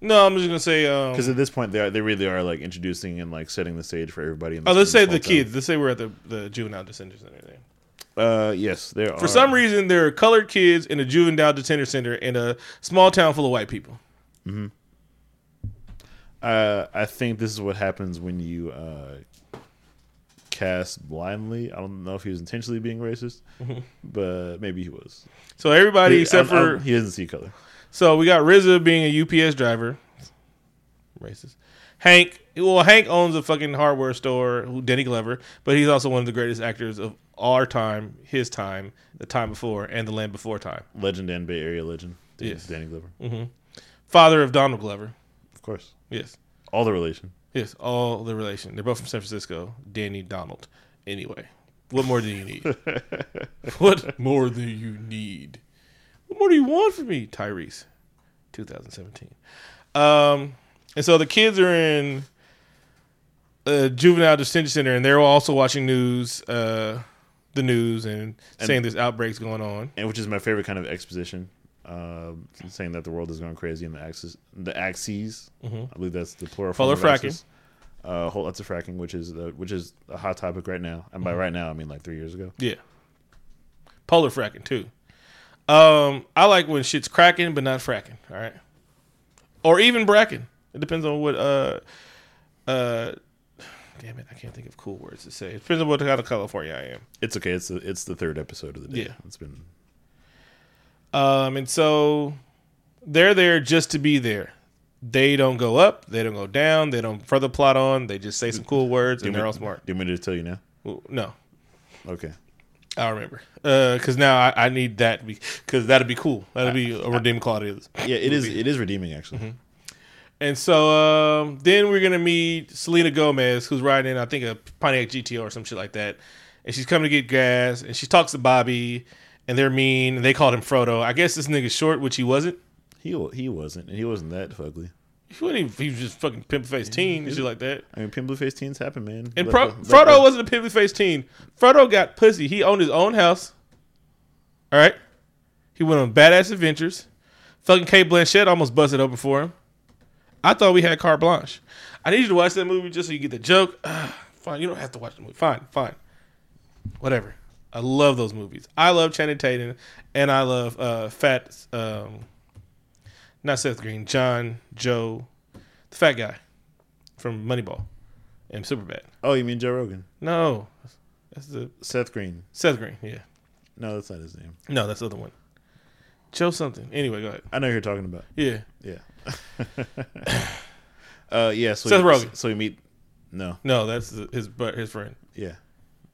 Speaker 2: no, I'm just gonna say. Um,
Speaker 1: Because at this point, they are, they really are like introducing and like setting the stage for everybody. In
Speaker 2: oh, let's say the kids. Let's say we're at the the juvenile detention center. There.
Speaker 1: Uh, yes, there are.
Speaker 2: For some reason, there are colored kids in a juvenile detention center in a small town full of white people.
Speaker 1: Uh, I think this is what happens when you uh, cast blindly. I don't know if he was intentionally being racist, but maybe he was.
Speaker 2: So everybody
Speaker 1: He-
Speaker 2: except
Speaker 1: I- I-
Speaker 2: for
Speaker 1: he doesn't see color.
Speaker 2: So we got RZA being a UPS driver. Racist. Hank, well, Hank owns a fucking hardware store, who- Denny Glover, but he's also one of the greatest actors of our time, his time, the time before, and the land before time.
Speaker 1: Legend and Bay Area legend.
Speaker 2: Yes.
Speaker 1: Danny Glover,
Speaker 2: Father of Donald Glover.
Speaker 1: of course.
Speaker 2: Yes.
Speaker 1: All the relation.
Speaker 2: Yes, all the relation. They're both from San Francisco. Danny Donald. Anyway, what more do you need? what more do you need? What more do you want from me, Tyrese? 2017. Um, and so the kids are in a juvenile detention center, and they're also watching news, uh, the news, and, saying there's outbreaks going on.
Speaker 1: and which is my favorite kind of exposition, uh, saying that the world is going crazy in the axis, the axes. I believe that's the plural. Form
Speaker 2: of fracking.
Speaker 1: axis. Uh, whole lots of fracking, which is the, which is a hot topic right now, and by right now I mean like three years ago.
Speaker 2: Yeah. Polar fracking too. Um, I like when shit's cracking but not fracking. All right. Or even bracking. It depends on what uh uh damn it, I can't think of cool words to say. It depends on what kind of California I am.
Speaker 1: It's okay. It's the, it's the third episode of the day.
Speaker 2: Yeah.
Speaker 1: It's been
Speaker 2: Um and so they're there just to be there. They don't go up, they don't go down, they don't further plot on, they just say some cool words and they're all smart.
Speaker 1: Do you want me to tell you now?
Speaker 2: Well, No.
Speaker 1: Okay.
Speaker 2: I'll remember. Uh, cause now I, I need that because that'd be cool. That'd be a redeeming quality of this.
Speaker 1: Yeah, it is. It is redeeming actually.
Speaker 2: Mm-hmm. And so um, then we're gonna meet Selena Gomez, who's riding, I think, a Pontiac GTO or some shit like that. And she's coming to get gas, and she talks to Bobby, and they're mean, and they called him Frodo. I guess this nigga's short, which he wasn't.
Speaker 1: He he wasn't, and he wasn't that fugly.
Speaker 2: He wasn't even, he was just fucking pimp-faced teen and shit like that.
Speaker 1: I mean, face teens happen, man.
Speaker 2: And Pro- Frodo wasn't a pimply faced teen. Frodo got pussy. He owned his own house. All right. He went on badass adventures. Fucking Cate Blanchett almost busted open for him. I thought we had carte blanche. I need you to watch that movie just so you get the joke. Ah, fine, you don't have to watch the movie. Fine, fine. Whatever. I love those movies. I love Channing Tatum, and I love uh, Fat, um, not Seth Green, John, Joe, the fat guy from Moneyball and Superbad.
Speaker 1: Oh, you mean Joe Rogan?
Speaker 2: No, that's the
Speaker 1: Seth Green?
Speaker 2: Seth Green. Yeah,
Speaker 1: No, that's not his name.
Speaker 2: no, that's the other one. Joe something. Anyway, go ahead.
Speaker 1: I know who you're talking about.
Speaker 2: Yeah,
Speaker 1: Yeah. uh, yeah. So
Speaker 2: Seth
Speaker 1: we,
Speaker 2: Rogen.
Speaker 1: So we meet. No.
Speaker 2: no, that's his but his friend.
Speaker 1: Yeah.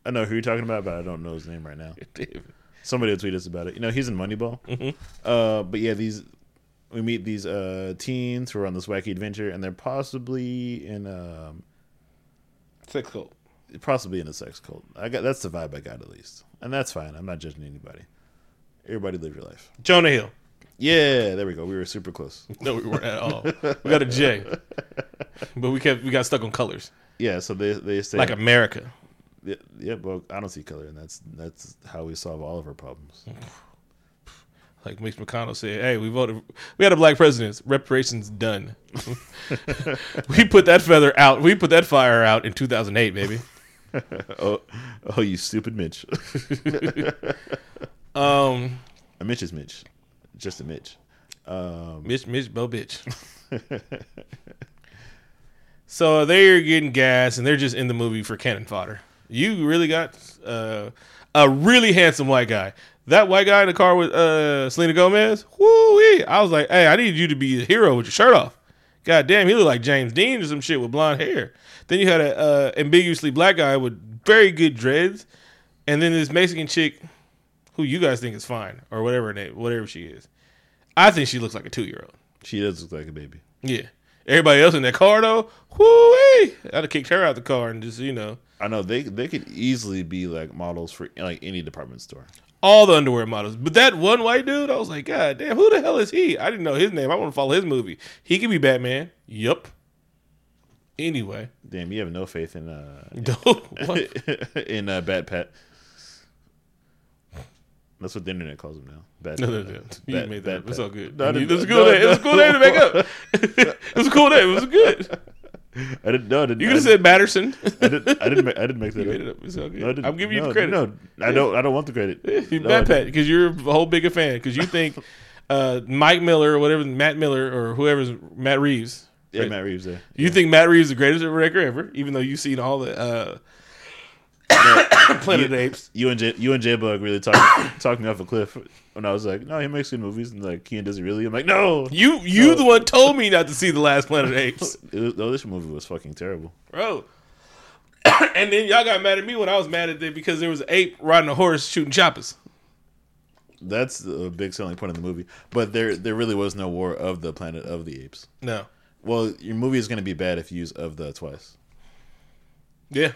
Speaker 1: I know who you're talking about, but I don't know his name right now. Somebody will tweet us about it. You know, he's in Moneyball.
Speaker 2: Mhm.
Speaker 1: Uh, but yeah, these we meet these uh teens who are on this wacky adventure, and they're possibly in um
Speaker 2: Sex cult.
Speaker 1: possibly in a sex cult. I got that's the vibe I got at least, and that's fine. I'm not judging anybody. Everybody live your life.
Speaker 2: Jonah Hill.
Speaker 1: Yeah, there we go. We were super close.
Speaker 2: No, we weren't at all. We got a J, but we kept we got stuck on colors
Speaker 1: Yeah, so they they say
Speaker 2: like America.
Speaker 1: Yeah, yeah, well, I don't see color, and that's that's how we solve all of our problems.
Speaker 2: Like Mitch McConnell said, "Hey, we voted. We had a black president. Reparations done. we put that feather out. We put that fire out in 2008, baby.
Speaker 1: oh, oh, you stupid Mitch.
Speaker 2: Um,
Speaker 1: a Mitch is Mitch, just a Mitch. Um,
Speaker 2: Mitch, Mitch, Bo, bitch. so they're getting gas, and they're just in the movie for cannon fodder. You really got uh, a really handsome white guy. That white guy in the car with uh, Selena Gomez. Woo! I was like, hey, I need you to be a hero with your shirt off. God damn, he looked like James Dean or some shit with blonde hair. Then you had a uh, ambiguously black guy with very good dreads, and then this Mexican chick, who you guys think is fine or whatever her name, whatever she is. I think she looks like a two year old.
Speaker 1: she does look like a baby.
Speaker 2: Yeah. Everybody else in that car though, whoo I'd have kicked her out the car and just you know
Speaker 1: I know they they could easily be like models for like any department store.
Speaker 2: all the underwear models. But that one white dude, I was like, God damn, who the hell is he? I didn't know his name. I want to follow his movie. He could be Batman. Yup. Anyway,
Speaker 1: Damn, you have no faith in uh in uh, Bat Pat. That's what the internet calls him now. Bat.
Speaker 2: No, no, no. You
Speaker 1: Bat-
Speaker 2: made that. up. It's all good.
Speaker 1: No,
Speaker 2: it was a
Speaker 1: no,
Speaker 2: cool name. It was a cool name to make up. it was a cool name. It was good.
Speaker 1: I didn't. No, I didn't.
Speaker 2: You could have said Matterson.
Speaker 1: I didn't. I didn't. Make, I didn't make that up.
Speaker 2: it up.
Speaker 1: No, I didn't-
Speaker 2: I'm giving you
Speaker 1: no,
Speaker 2: the credit.
Speaker 1: No, I don't. I don't want the credit.
Speaker 2: You
Speaker 1: No, I
Speaker 2: Matt
Speaker 1: didn't.
Speaker 2: Pat because you're a whole bigger fan because you think uh, Mike Miller or whatever Matt Miller or whoever's Matt Reeves.
Speaker 1: Yeah,
Speaker 2: right?
Speaker 1: Matt Reeves there.
Speaker 2: You think Matt Reeves is the greatest director ever, even though you've seen all the uh, Planet of Apes.
Speaker 1: You and J, you and J Bug really talked talked me off a cliff when I was like, no, he makes good movies, and like Kean does it really. I'm like, no,
Speaker 2: You you the one told me not to see the last Planet of Apes,
Speaker 1: was, no, this movie was fucking terrible.
Speaker 2: bro. and then y'all got mad at me when I was mad at it because there was an ape riding a horse shooting choppers.
Speaker 1: That's a big selling point of the movie. But there there really was no war of the Planet of the Apes.
Speaker 2: No,
Speaker 1: Well, your movie is going to be bad if you use of the twice.
Speaker 2: yeah,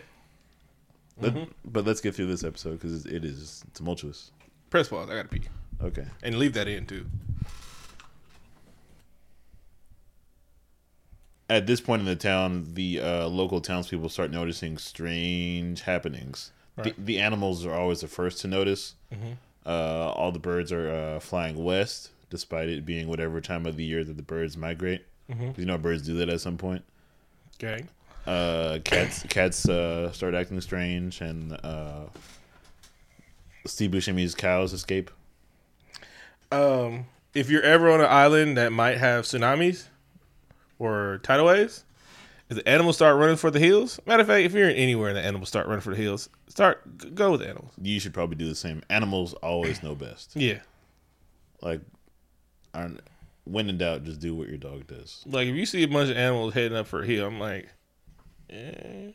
Speaker 1: Let-
Speaker 2: Mm-hmm.
Speaker 1: But let's get through this episode because it is tumultuous.
Speaker 2: press pause. I gotta pee
Speaker 1: Okay.
Speaker 2: and leave that in too.
Speaker 1: At this point in the town, the uh, local townspeople start noticing strange happenings.
Speaker 2: Right.
Speaker 1: The, the animals are always the first to notice.
Speaker 2: Mm-hmm.
Speaker 1: Uh, all the birds are uh, flying west, despite it being whatever time of the year that the birds migrate.
Speaker 2: Mm-hmm.
Speaker 1: 'Cause You know, birds do that at some point.
Speaker 2: Okay.
Speaker 1: Uh, cats cats uh, start acting strange, and uh, Steve Buscemi's cows escape.
Speaker 2: Um, if you're ever on an island that might have tsunamis or tidal waves, if the animals start running for the hills, matter of fact, if you're in anywhere and the animals start running for the hills, start go with animals.
Speaker 1: You should probably do the same. Animals always know best.
Speaker 2: Yeah,
Speaker 1: Like, when in doubt, just do what your dog does.
Speaker 2: like if you see a bunch of animals heading up for a hill, I'm like, eh.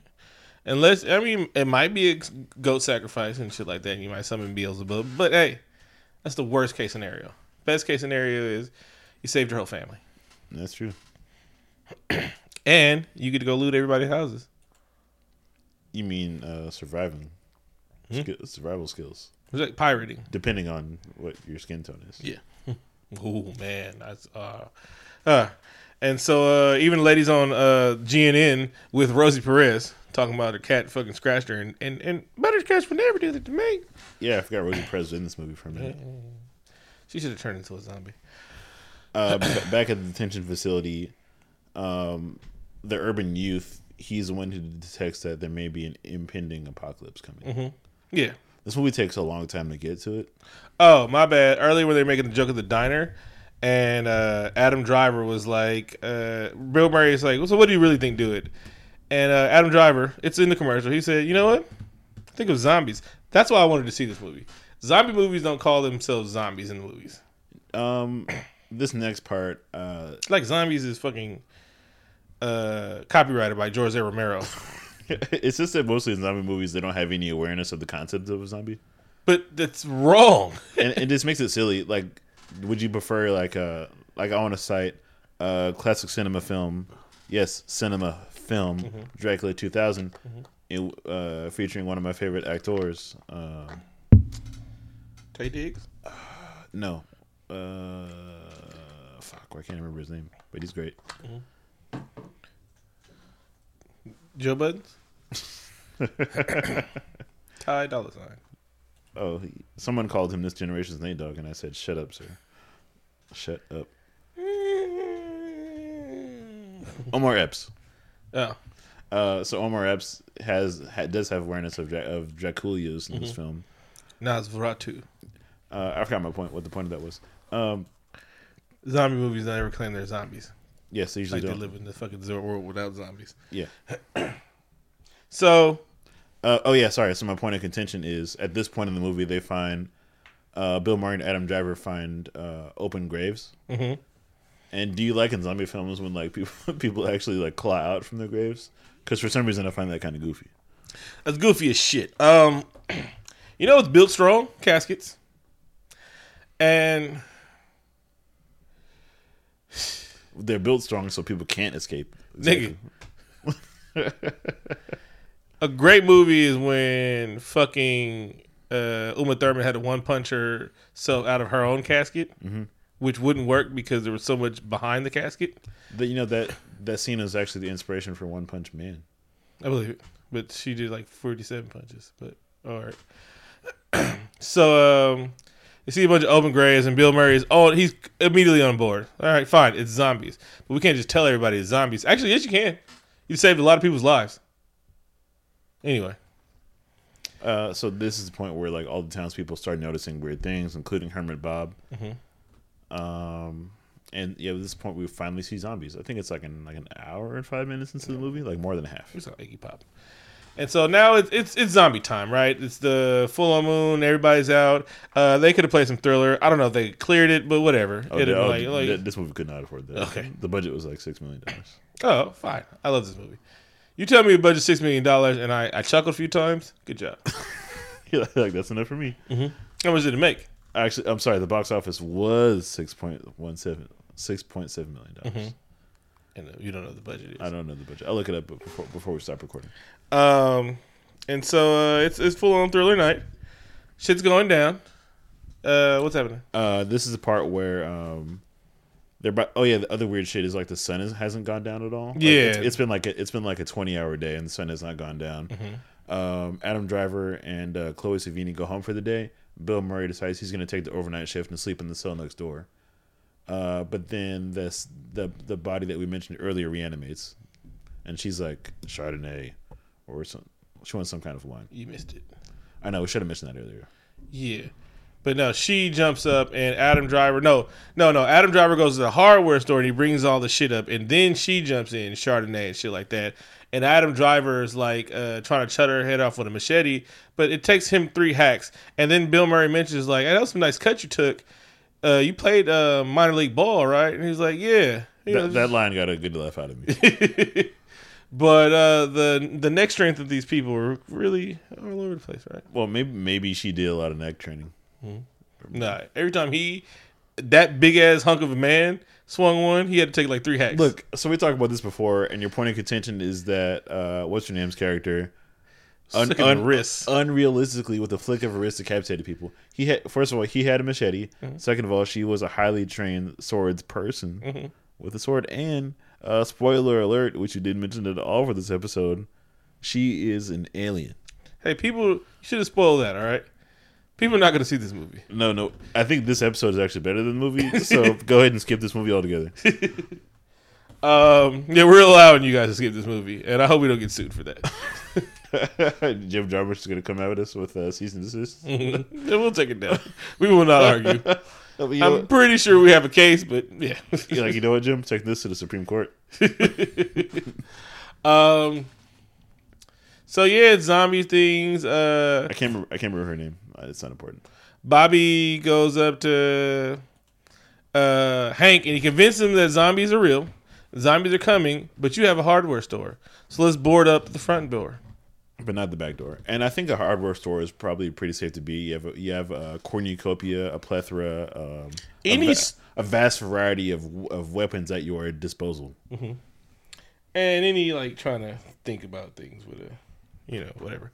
Speaker 2: unless I mean it might be a goat sacrifice and shit like that. And you might summon Beelzebub, but hey, that's the worst case scenario. Best case scenario is you saved your whole family,
Speaker 1: That's true.
Speaker 2: and you get to go loot everybody's houses.
Speaker 1: You mean uh, surviving,
Speaker 2: Hmm?
Speaker 1: skill, survival skills,
Speaker 2: It's like pirating.
Speaker 1: depending on what your skin tone is.
Speaker 2: Yeah. Oh man, that's uh, uh, and so uh, even ladies on uh GNN with Rosie Perez talking about her cat fucking scratched her, and and and Butterscotch would never do that to me.
Speaker 1: Yeah, I forgot Rosie Perez was in this movie for a minute.
Speaker 2: She should have turned into a zombie.
Speaker 1: Uh, b- back at the detention facility, um, the urban youth. He's the one who detects that there may be an impending apocalypse coming.
Speaker 2: Yeah.
Speaker 1: This movie takes a long time to get to it.
Speaker 2: Oh, my bad. Earlier when they were making the joke at the diner, and uh, Adam Driver was like, uh, Bill is like, so what do you really think do it? And uh, Adam Driver, it's in the commercial. He said, you know what? Think of zombies. That's why I wanted to see this movie. Zombie movies don't call themselves zombies in the movies.
Speaker 1: Um, this next part, uh,
Speaker 2: Like zombies is fucking uh, copyrighted by George A. Romero.
Speaker 1: it's just that mostly in zombie movies they don't have any awareness of the concept of a zombie,
Speaker 2: But that's wrong.
Speaker 1: and it just makes it silly. Like, would you prefer like a like I want to cite a classic cinema film? Yes, cinema film Dracula 2000, in, uh, featuring one of my favorite actors. Uh,
Speaker 2: Taye Diggs?
Speaker 1: no, Uh, fuck, I can't remember his name, but he's great.
Speaker 2: Joe Buttons. Ty Dolla Sign.
Speaker 1: Oh, he, someone called him this generation's Nate Dogg, and I said, "Shut up, sir. Shut up." Omar Epps.
Speaker 2: Oh,
Speaker 1: Uh, so Omar Epps has ha, does have awareness of of Draculios in this film.
Speaker 2: Nosferatu.
Speaker 1: Uh, I forgot my point. What the point of that was. Um,
Speaker 2: Zombie movies don't ever claim they're zombies.
Speaker 1: yes, they usually
Speaker 2: Like they
Speaker 1: don't.
Speaker 2: live in the fucking world without zombies.
Speaker 1: Yeah.
Speaker 2: So
Speaker 1: Uh, oh yeah, sorry. So my point of contention is at this point in the movie they find uh, Bill Murray and Adam Driver find uh, open graves.
Speaker 2: Mhm.
Speaker 1: And do you like in zombie films when like people people actually like claw out from their graves? Because for some reason I find that kind of goofy.
Speaker 2: that's goofy as shit. Um, you know it's built strong caskets, and
Speaker 1: They're built strong so people can't escape.
Speaker 2: Nigga. a great movie is when fucking uh, Uma Thurman had to one punch herself out of her own casket, which wouldn't work because there was so much behind the casket.
Speaker 1: But you know that that scene is actually the inspiration for One Punch Man.
Speaker 2: I believe it, but she did like forty-seven punches. But all right. so um, you see a bunch of open graves, and Bill Murray is oh he's immediately on board. All right, fine, it's zombies, but we can't just tell everybody it's zombies. Actually, yes, you can. You saved a lot of people's lives. Anyway,
Speaker 1: Uh, so this is the point where like all the townspeople start noticing weird things, including Hermit Bob. Um, and yeah, at this point we finally see zombies. I think it's like in like an hour and five minutes into the movie, like more than half.
Speaker 2: It's saw Iggy Pop. And so now it's it's it's zombie time, right? It's the full on moon. Everybody's out. Uh, they could have played some thriller. I don't know if they cleared it, but whatever.
Speaker 1: Oh, yeah, oh,
Speaker 2: like- like-
Speaker 1: this movie could not afford that.
Speaker 2: Okay.
Speaker 1: the budget was like six million dollars.
Speaker 2: Oh, fine. I love this movie. You tell me a budget six million dollars, and I, I chuckled a few times. Good job.
Speaker 1: like that's enough for me.
Speaker 2: How much did it make?
Speaker 1: Actually, I'm sorry. The box office was six point one seven, six point seven million dollars.
Speaker 2: And uh, you don't know what the budget is.
Speaker 1: I don't know the budget. I'll look it up before before we stop recording.
Speaker 2: Um, and so uh, it's it's full on thriller night. Shit's going down. Uh, what's happening?
Speaker 1: Uh, this is the part where um, they're about. Oh yeah, the other weird shit is like the sun is, hasn't gone down at all. Like,
Speaker 2: Yeah.
Speaker 1: it's, it's been like a, it's been like a twenty hour day and the sun has not gone down. Um, Adam Driver and uh, Chloe Sevigny go home for the day. Bill Murray decides he's going to take the overnight shift and sleep in the cell next door. Uh, but then this the the body that we mentioned earlier reanimates, and she's like Chardonnay, or some. She wants some kind of wine.
Speaker 2: You missed it.
Speaker 1: I know we should have mentioned that earlier.
Speaker 2: Yeah. But no, she jumps up and Adam Driver. No, no, no. Adam Driver goes to the hardware store and he brings all the shit up, and then she jumps in, Chardonnay and shit like that. And Adam Driver is like uh, trying to shut her head off with a machete, but it takes him three hacks. And then Bill Murray mentions like, "Hey, that was some nice cut you took. Uh, you played uh, minor league ball, right?" And he's like, "Yeah." You know,
Speaker 1: That, that line got a good laugh out of me.
Speaker 2: but uh, the the neck strength of these people were really all over the place, right?
Speaker 1: well, maybe maybe she did a lot of neck training.
Speaker 2: Nah, every time he, that big ass hunk of a man swung one, he had to take like three hacks.
Speaker 1: Look, so we talked about this before, and your point of contention is that uh, what's your name's character un-
Speaker 2: Sick in the
Speaker 1: un- unrealistically with a flick of a wrist decapitated people. He had first of all he had a machete.
Speaker 2: Mm-hmm.
Speaker 1: Second of all, she was a highly trained swords person
Speaker 2: Mm-hmm.
Speaker 1: with a sword. And uh, spoiler alert, which you didn't mention at all for this episode, she is an alien.
Speaker 2: hey, people, you should have spoiled that. All right, people are not going to see this movie.
Speaker 1: No, no, I think this episode is actually better than the movie. So go ahead and skip this movie altogether.
Speaker 2: Um, yeah, we're allowing you guys to skip this movie, and I hope we don't get sued for that.
Speaker 1: Jim Jarmusch is going to come out at us with uh, cease and desist.
Speaker 2: And we'll take it down. We will not argue. I'm pretty sure we have a case, but yeah.
Speaker 1: You're like, you know what, Jim? Take this to the Supreme Court.
Speaker 2: um. So yeah, zombie things. Uh,
Speaker 1: I can't remember. I can't remember her name. Uh, It's not important.
Speaker 2: Bobby goes up to uh, Hank and he convinces him that zombies are real. Zombies are coming, but you have a hardware store. So let's board up the front door.
Speaker 1: But not the back door. And I think a hardware store is probably pretty safe to be. You have a, you have a cornucopia, a plethora, um,
Speaker 2: Any
Speaker 1: a, va- a vast variety of of weapons at your disposal.
Speaker 2: And any like trying to think about things with a, you know, whatever.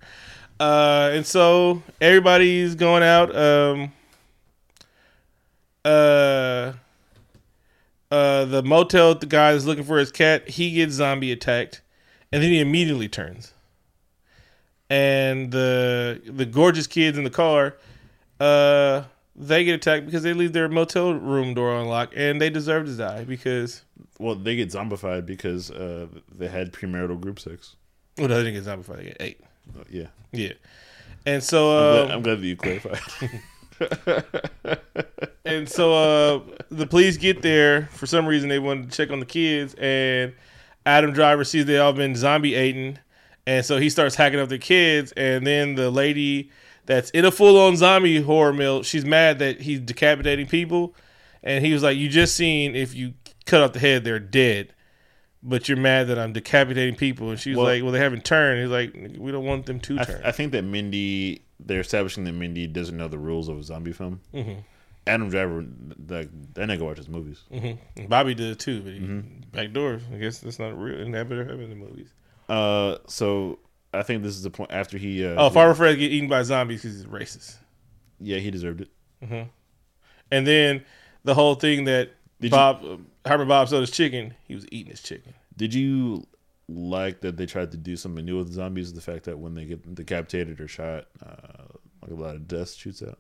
Speaker 2: Uh, and so everybody's going out. Um, uh, uh, the motel the guy is looking for his cat. He gets zombie attacked, and then he immediately turns. And the the gorgeous kids in the car, uh, they get attacked because they leave their motel room door unlocked, and they deserve to die because
Speaker 1: Well, they get zombified because uh, they had premarital group sex.
Speaker 2: well, no, they didn't get zombified. They get eight.
Speaker 1: Uh, yeah,
Speaker 2: Yeah, and so
Speaker 1: I'm,
Speaker 2: uh,
Speaker 1: glad, I'm glad that you clarified.
Speaker 2: And so uh, the police get there. For some reason, they wanted to check on the kids, and Adam Driver sees they all been zombie eaten, and so he starts hacking up the kids. And then the lady that's in a full on zombie horror mill, she's mad that he's decapitating people, and he was like, "You just seen if you cut off the head, they're dead." But you're mad that I'm decapitating people, and she's
Speaker 1: Well-
Speaker 2: like, "Well, they haven't turned." He's like, "We don't want them to
Speaker 1: I,
Speaker 2: turn."
Speaker 1: I think that Mindy, they're establishing that Mindy doesn't know the rules of a zombie film.
Speaker 2: Mhm.
Speaker 1: Adam Driver, that that nigga watches movies.
Speaker 2: hmm Bobby did it too, but he
Speaker 1: Mm-hmm.
Speaker 2: backdoor. I guess that's not real. And that better happen in the movies.
Speaker 1: Uh, so I think this is the point after he. Uh,
Speaker 2: Oh, Farmer Fred get eaten by zombies because he's racist.
Speaker 1: yeah, he deserved it.
Speaker 2: And then the whole thing that
Speaker 1: Did you-
Speaker 2: Bob uh, Hermit Bob sold his chicken, he was eating his chicken.
Speaker 1: Did you like that they tried to do something new with the zombies? The fact that when they get decapitated or shot, uh, like a lot of dust shoots out.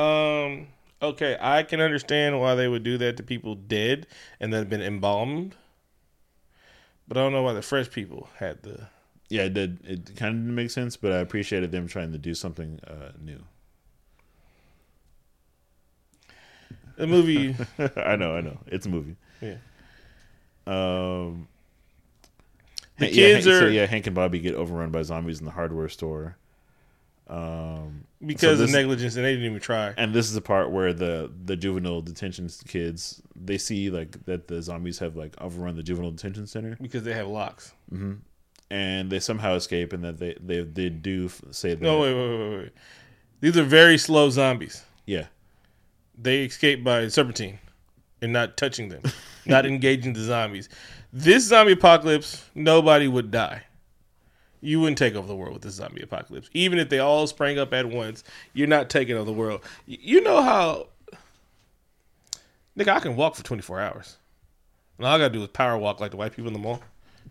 Speaker 2: Um. Okay, I can understand why they would do that to people dead and that have been embalmed, but I don't know why the fresh people had the.
Speaker 1: Yeah, it did. It kind of didn't make sense, but I appreciated them trying to do something uh, new.
Speaker 2: The movie,
Speaker 1: I know, I know. It's a movie.
Speaker 2: Yeah.
Speaker 1: Um.
Speaker 2: The
Speaker 1: yeah,
Speaker 2: kids
Speaker 1: Hank- so
Speaker 2: are-
Speaker 1: yeah. Hank and Bobby get overrun by zombies in the hardware store. Um,
Speaker 2: because
Speaker 1: So
Speaker 2: of negligence, and they didn't even try.
Speaker 1: and this is the part where the the juvenile detention kids they see like that the zombies have like overrun the juvenile detention center,
Speaker 2: Because they have locks.
Speaker 1: and they somehow escape, and that they they they do say that
Speaker 2: No, wait, wait, wait, wait. These are very slow zombies.
Speaker 1: yeah
Speaker 2: they escape by serpentine and not touching them, not engaging the zombies. This zombie apocalypse, nobody would die. You wouldn't take over the world with this zombie apocalypse. Even if they all sprang up at once, you're not taking over the world. You know how, nigga, I can walk for 24 hours. And all I gotta do is power walk like the white people in the mall.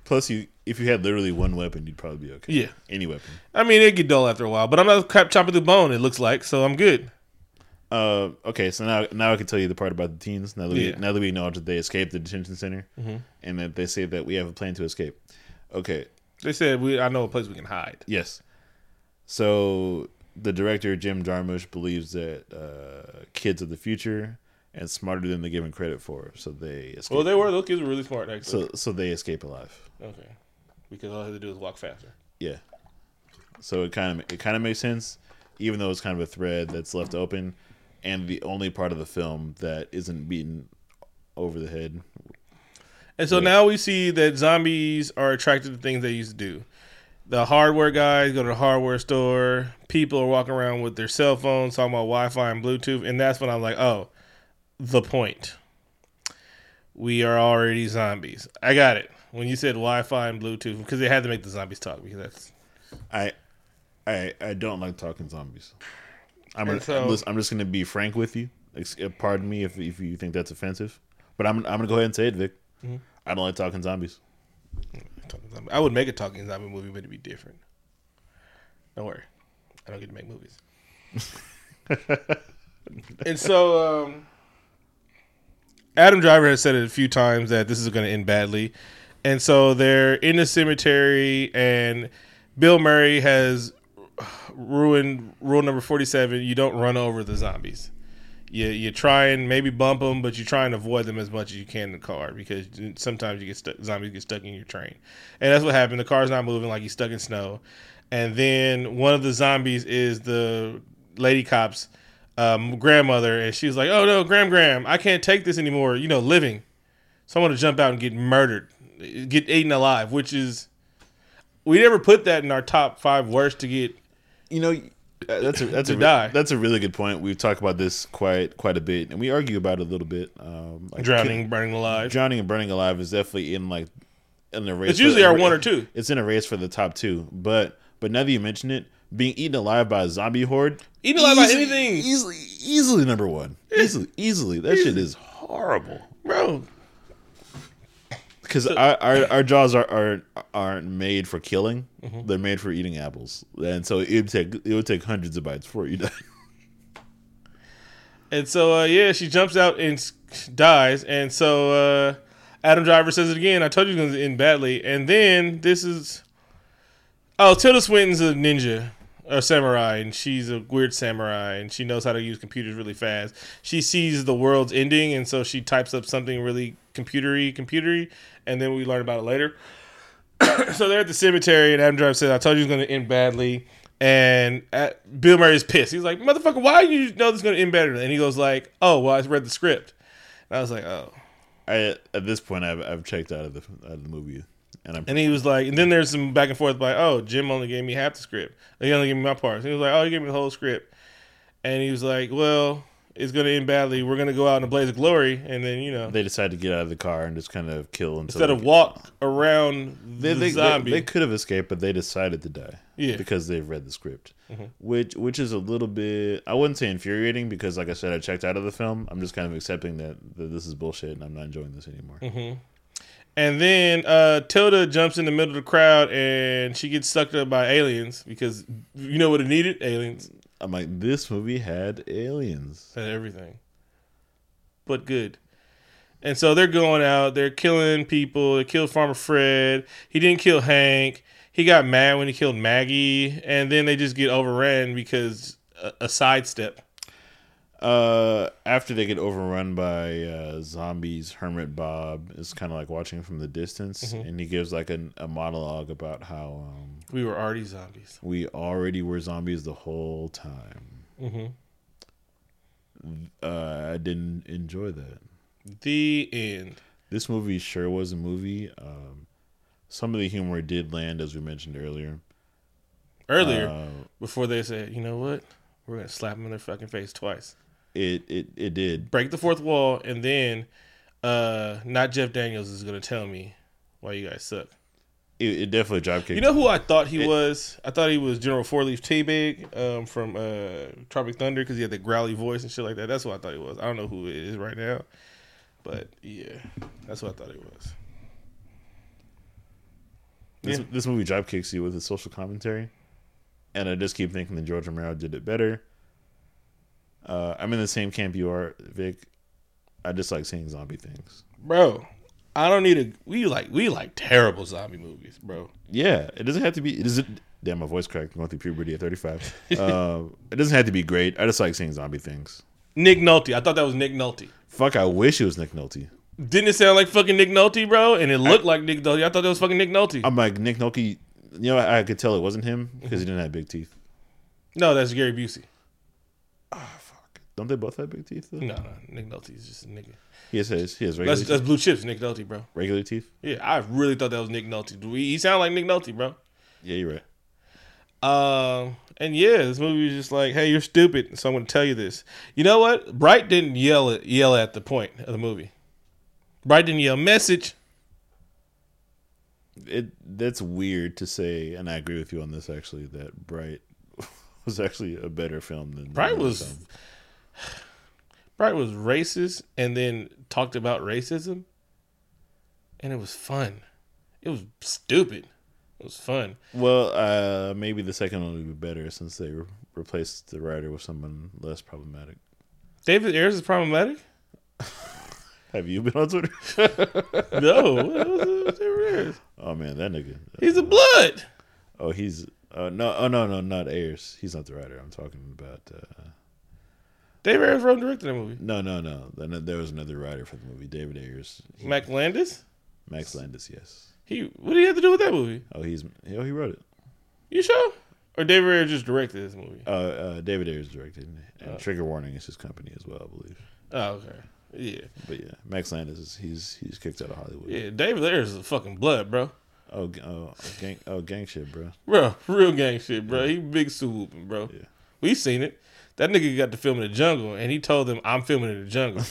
Speaker 1: Plus, you if you had literally one weapon, you'd probably be okay.
Speaker 2: Yeah.
Speaker 1: any weapon.
Speaker 2: I mean, it'd get dull after a while, but I'm not crap chopping through bone, it looks like, so I'm good.
Speaker 1: Uh, okay, so now now I can tell you the part about the teens. Now that we
Speaker 2: Yeah.
Speaker 1: now that we know that they escaped the detention center,
Speaker 2: Mm-hmm.
Speaker 1: and that they say that we have a plan to escape. Okay,
Speaker 2: They said, we, I know a place we can hide.
Speaker 1: yes. So the director Jim Jarmusch believes that uh, kids of the future and smarter than they're given credit for, so they escape.
Speaker 2: Well, they were, those kids were really smart, actually.
Speaker 1: so so they escape alive.
Speaker 2: okay. Because all I had to do was walk faster.
Speaker 1: Yeah. So it kind of it kind of makes sense, even though it's kind of a thread that's left open, and the only part of the film that isn't beaten over the head.
Speaker 2: And so now we see that zombies are attracted to things they used to do. The hardware guys go to the hardware store. People are walking around with their cell phones talking about Wi-Fi and Bluetooth, and that's when I'm like, oh, the point. We are already zombies. I got it. When you said Wi-Fi and Bluetooth, because they had to make the zombies talk because that's
Speaker 1: I, I, I don't like talking zombies. I'm gonna,
Speaker 2: so-
Speaker 1: listen, I'm just gonna be frank with you. Uh, Pardon me if if you think that's offensive, but I'm I'm gonna go ahead and say it, Vic.
Speaker 2: Mm-hmm.
Speaker 1: I don't like talking zombies.
Speaker 2: I would make a talking zombie movie, but it'd be different. Don't worry, I don't get to make movies. and so, um, Adam Driver has said it a few times that this is going to end badly, and so they're in the cemetery, and Bill Murray has ruined rule number forty-seven: you don't run over the zombies. You you try and maybe bump them, but you try and avoid them as much as you can in the car because sometimes you get stuck. Zombies get stuck in your train, and that's what happened. The car's not moving, like he's stuck in snow, and then one of the zombies is the lady cop's um, grandmother, and she's like, "Oh no, Gram Gram, I can't take this anymore." You know, living. So I want to jump out and get murdered, get eaten alive, which is we never put that in our top five worst to get.
Speaker 1: You know, uh, that's a that's a
Speaker 2: die.
Speaker 1: that's a really good point. We've talked about this quite quite a bit, and we argue about it a little bit. Um, like,
Speaker 2: Drowning, burning alive.
Speaker 1: drowning and burning alive is definitely in like in the race.
Speaker 2: It's usually our one or two.
Speaker 1: It's in a race for the top two, but but now that you mention it, being eaten alive by a zombie horde.
Speaker 2: Eaten alive by anything.
Speaker 1: Easily, easily number one. Easily, easily. That shit is horrible.
Speaker 2: bro.
Speaker 1: Because our, our our jaws are, are aren't made for killing;
Speaker 2: Mm-hmm.
Speaker 1: they're made for eating apples, and so it would take it would take hundreds of bites before you die.
Speaker 2: And so, uh, yeah, she jumps out and dies. And so, uh, Adam Driver says it again. I told you it was going to end badly. And then this is. Oh, Tilda Swinton's a ninja, a samurai, and she's a weird samurai, and she knows how to use computers really fast. She sees the world's ending, and so she types up something really computery, computery, and then we learn about it later. so they're at the cemetery, and Adam Driver says, "I told you it was going to end badly." And uh Bill Murray's pissed. He's like, "Motherfucker, why do you know this is going to end better?" And he goes like, "Oh, well, I read the script." And I was like, "Oh."
Speaker 1: I at this point I've I've checked out of the out of the movie, and I'm
Speaker 2: And he was like, and then there's some back and forth like, "Oh, Jim only gave me half the script. He only gave me my parts." He was like, "Oh, he gave me the whole script." And he was like, "Well, it's going to end badly. We're going to go out in a blaze of glory, and then you know,
Speaker 1: they decide to get out of the car and just kind of kill until
Speaker 2: instead
Speaker 1: they
Speaker 2: of walk around
Speaker 1: They,
Speaker 2: the
Speaker 1: they, they,
Speaker 2: zombie."
Speaker 1: they could have escaped, but they decided to die.
Speaker 2: Yeah. Mm-hmm.
Speaker 1: Because they've read the script, which which is a little bit I wouldn't say infuriating because like I said I checked out of the film. I'm just kind of accepting that, that this is bullshit and I'm not enjoying this anymore.
Speaker 2: Mm-hmm. And then uh, Tilda jumps in the middle of the crowd and she gets sucked up by aliens because you know what it needed? Aliens.
Speaker 1: I'm like this movie had aliens.
Speaker 2: Had everything. But good. And so they're going out, they're killing people. They killed Farmer Fred. He didn't kill Hank. He got mad when he killed Maggie. And then they just get overran because a, a sidestep.
Speaker 1: Uh, after they get overrun by uh, zombies, Hermit Bob is kind of like watching from the distance,
Speaker 2: Mm-hmm.
Speaker 1: and he gives like an, a monologue about how um,
Speaker 2: We were already zombies.
Speaker 1: we already were zombies the whole time.
Speaker 2: Mhm.
Speaker 1: Uh, I didn't enjoy that.
Speaker 2: The end.
Speaker 1: This movie sure was a movie. Um, some of the humor did land, as we mentioned earlier.
Speaker 2: Earlier,
Speaker 1: Uh,
Speaker 2: before they said, you know what? We're going to slap them in their fucking face twice.
Speaker 1: It it it did.
Speaker 2: break the fourth wall, and then uh not Jeff Daniels is gonna tell me why you guys suck.
Speaker 1: It, it definitely drop kicked.
Speaker 2: You know who I thought he
Speaker 1: It-
Speaker 2: was? I thought he was General Four Leaf Tayback um, from uh, Tropic Thunder because he had the growly voice and shit like that. That's what I thought he was. I don't know who it is right now, but yeah, that's what I thought he was.
Speaker 1: this,
Speaker 2: yeah.
Speaker 1: this movie drop kicks you with its social commentary, and I just keep thinking that George Romero did it better. Uh, I'm in the same camp you are, Vic. I just like seeing zombie things.
Speaker 2: Bro, I don't need a. We like we like terrible zombie movies, bro.
Speaker 1: Yeah, it doesn't have to be. It doesn't. Damn, my voice cracked. Going through puberty at 35. uh, it doesn't have to be great. I just like seeing zombie things.
Speaker 2: Nick Nolte. I thought that was Nick Nolte.
Speaker 1: Fuck, I wish it was Nick Nolte.
Speaker 2: Didn't it sound like fucking Nick Nolte, bro? And it looked like Nick Nolte. I thought that was fucking Nick Nolte.
Speaker 1: I'm like Nick Nolte. You know, I, I could tell it wasn't him because he didn't have big teeth.
Speaker 2: no, that's Gary Busey.
Speaker 1: Don't they both have big teeth? Though?
Speaker 2: No, no, Nick Nolte is just a nigga.
Speaker 1: He has his, he has regular
Speaker 2: That's that's blue chips, Nick Nolte, bro.
Speaker 1: regular teeth.
Speaker 2: Yeah, I really thought that was Nick Nolte. He sounded like Nick Nolte, bro.
Speaker 1: Yeah, you're right.
Speaker 2: Um, and yeah, this movie was just like, hey, you're stupid, so I'm going to tell you this. You know what? Bright didn't yell at yell at the point of the movie. Bright didn't yell message.
Speaker 1: It that's weird to say, and I agree with you on this. Actually, that Bright was actually a better film than
Speaker 2: Bright was-
Speaker 1: film.
Speaker 2: Bright was racist and then talked about racism, and it was fun. It was stupid. It was fun.
Speaker 1: Well, uh, maybe the second one would be better since they re- replaced the writer with someone less problematic.
Speaker 2: David Ayers is problematic.
Speaker 1: Have you been on Twitter?
Speaker 2: No, what was David Ayers?
Speaker 1: oh man, that nigga.
Speaker 2: He's a blood.
Speaker 1: Oh, he's uh, no, oh no, no, not Ayers. He's not the writer. I'm talking about. Uh,
Speaker 2: David Ayers wrote and directed that movie.
Speaker 1: no, no, no. Then There was another writer for the movie, David Ayers. He-
Speaker 2: Mac Landis.
Speaker 1: Max Landis, yes.
Speaker 2: He what did he have to do with that movie?
Speaker 1: Oh, he's oh he wrote it.
Speaker 2: You sure? Or David Ayers just directed this movie?
Speaker 1: Uh, uh, David Ayers directed, and
Speaker 2: Oh.
Speaker 1: Trigger Warning is his company as well, I believe.
Speaker 2: Oh, okay. Yeah.
Speaker 1: But yeah, Max Landis is he's he's kicked out of Hollywood.
Speaker 2: Yeah, David Ayers is a fucking blood, bro.
Speaker 1: Oh, oh, gang, oh, gang shit, bro.
Speaker 2: Bro, real gang shit, bro. He big swooping, bro.
Speaker 1: Yeah.
Speaker 2: We seen it. That nigga got to film in the jungle, and he told them, "I'm filming in the jungle."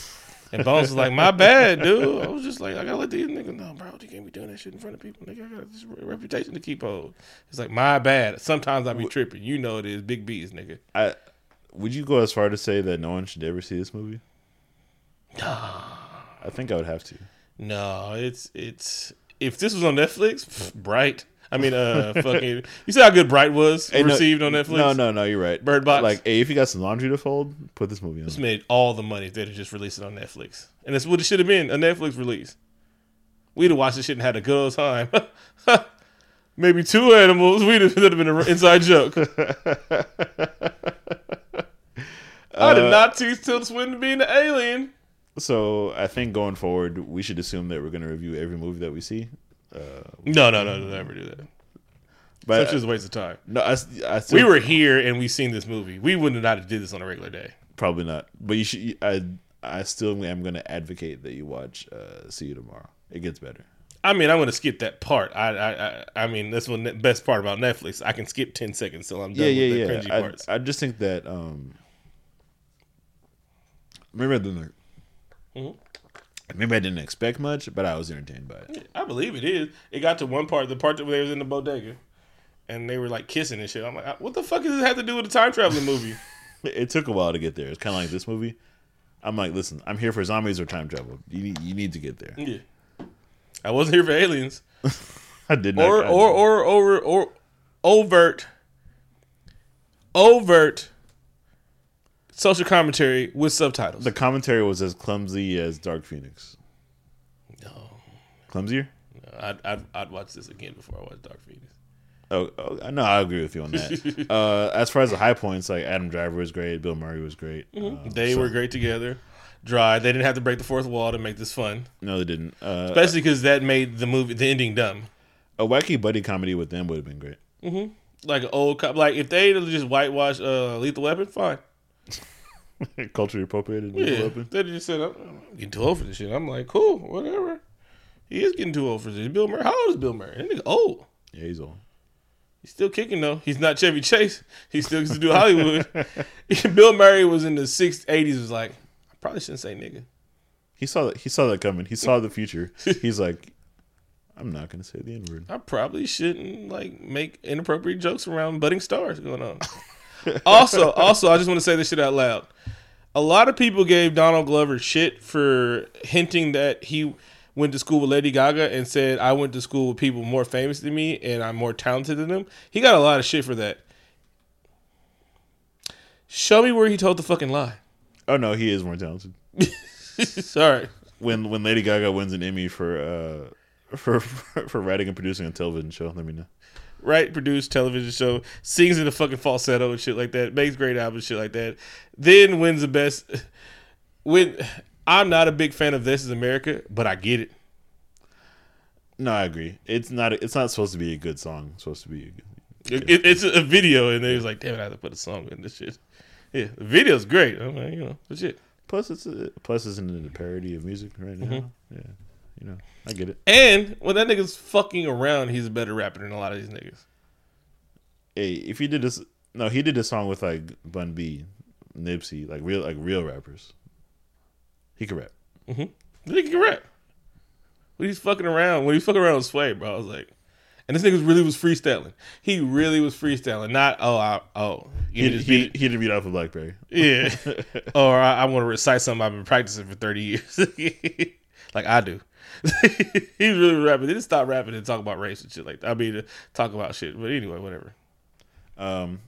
Speaker 2: And Bones was like, "My bad, dude. I was just like, I gotta let these niggas know, bro. You can't be doing that shit in front of people. Nigga, I got this reputation to keep hold." It's like, my bad. Sometimes I be tripping. You know it is. Big B's, nigga.
Speaker 1: I would you go as far to say that no one should ever see this movie? I think I would have to.
Speaker 2: No, it's it's if this was on Netflix, Bright. I mean, uh, fucking. You see how good Bright was
Speaker 1: Hey, no-
Speaker 2: received on Netflix?
Speaker 1: No, no, no. You're right.
Speaker 2: Bird Box?
Speaker 1: Like, hey, if you got some laundry to fold, put this movie on.
Speaker 2: This made all the money if they'd have just released it on Netflix, and that's what it should have been—a Netflix release. We'd have watched this shit and had a good old time. Maybe two animals. We'd have, that'd have been an inside joke. I did not teach Tilda Swinton being an alien.
Speaker 1: So I think going forward, we should assume that we're going to review every movie that we see.
Speaker 2: No, no, no, no, never do that.
Speaker 1: But
Speaker 2: Such is a waste of time.
Speaker 1: no, I, I still,
Speaker 2: We were here and we seen this movie. We wouldn't have not did this on a regular day.
Speaker 1: probably not. But you should. I I still am going to advocate that you watch uh, See You Tomorrow. It gets better.
Speaker 2: I mean, I'm going to skip that part. I, I, I, I mean, that's one the best part about Netflix. I can skip ten seconds till I'm done
Speaker 1: Yeah, yeah,
Speaker 2: with
Speaker 1: yeah.
Speaker 2: cringy
Speaker 1: I,
Speaker 2: parts.
Speaker 1: I just think that um, maybe I didn't. Maybe I didn't expect much, but I was entertained by it.
Speaker 2: I believe it is. It got to one part, the part that they was in the bodega, and they were like kissing and shit. I'm like, what the fuck does this have to do with a time traveling movie?
Speaker 1: It took a while to get there. It's kind of like this movie. I'm like, listen, I'm here for zombies or time travel. You need, you need to get there.
Speaker 2: yeah, I wasn't here for aliens
Speaker 1: I did not.
Speaker 2: or
Speaker 1: I-
Speaker 2: or or or or overt, overt social commentary with subtitles.
Speaker 1: the commentary was as clumsy as Dark Phoenix.
Speaker 2: no,
Speaker 1: Clumsier?
Speaker 2: I'd, I'd I'd watch this again before I watch Dark Phoenix.
Speaker 1: Oh, oh no, I agree with you on that. uh, as far as the high points, like Adam Driver was great, Bill Murray was great. Uh,
Speaker 2: They
Speaker 1: so-
Speaker 2: were great together. Dry. They didn't have to break the fourth wall to make this fun,
Speaker 1: no, they didn't. Uh,
Speaker 2: especially because that made the movie, the ending, dumb.
Speaker 1: a wacky buddy comedy with them would have been great.
Speaker 2: Like an old cop. Like if they just whitewash uh, Lethal Weapon, fine.
Speaker 1: Culturally appropriated.
Speaker 2: Yeah, they just said I'm I'm getting too old for this shit. I'm like, cool, whatever. He is getting too old for this. Bill Murray. How old is Bill Murray? That nigga old.
Speaker 1: Yeah, he's old.
Speaker 2: He's still kicking though. He's not Chevy Chase. He still gets to do Hollywood. Bill Murray was in the six eighties. Was like, I probably shouldn't say nigga.
Speaker 1: He saw that. He saw that coming. He saw the future. He's like, I'm not gonna say the n word.
Speaker 2: I probably shouldn't like make inappropriate jokes around budding stars going on. Also, also, I just want to say this shit out loud. A lot of people gave Donald Glover shit for hinting that he went to school with Lady Gaga and said I went to school with people more famous than me and I'm more talented than them. He got a lot of shit for that. Show me where he told the fucking lie.
Speaker 1: Oh no, he is more talented.
Speaker 2: Sorry.
Speaker 1: When when Lady Gaga wins an Emmy for uh for for writing and producing a television show, let me know.
Speaker 2: Right? Produced television show, sings in a fucking falsetto and shit like that, makes great albums, shit like that. Then wins the best. When I'm not a big fan of This Is America, but I get it.
Speaker 1: No, I agree. It's not. It's not supposed to be a good song. It's supposed to be. A good,
Speaker 2: It- it- it's a video, and they was like, "Damn it, I have to put a song in this shit." Yeah, the video's great. I'm like, you know, shit.
Speaker 1: plus, it's a, plus isn't it a parody of music right now?
Speaker 2: Mm-hmm.
Speaker 1: Yeah, you know, I get it.
Speaker 2: And when that nigga's fucking around, he's a better rapper than a lot of these niggas.
Speaker 1: Hey, if he did this, no, he did this song with like Bun B, Nipsey, like real like real rappers. He could rap.
Speaker 2: The nigga can rap. When he's fucking around, when he's fucking around with Sway, bro, I was like, and this nigga really was freestyling. He really was freestyling, not oh, I, oh,
Speaker 1: He
Speaker 2: just
Speaker 1: he,
Speaker 2: beat,
Speaker 1: he did beat off of BlackBerry.
Speaker 2: yeah, or I, I want to recite something I've been practicing for thirty years, like I do. he really rapping. They didn't stop rapping and talk about race and shit like that. I mean, talk about shit, but anyway, whatever.
Speaker 1: Um,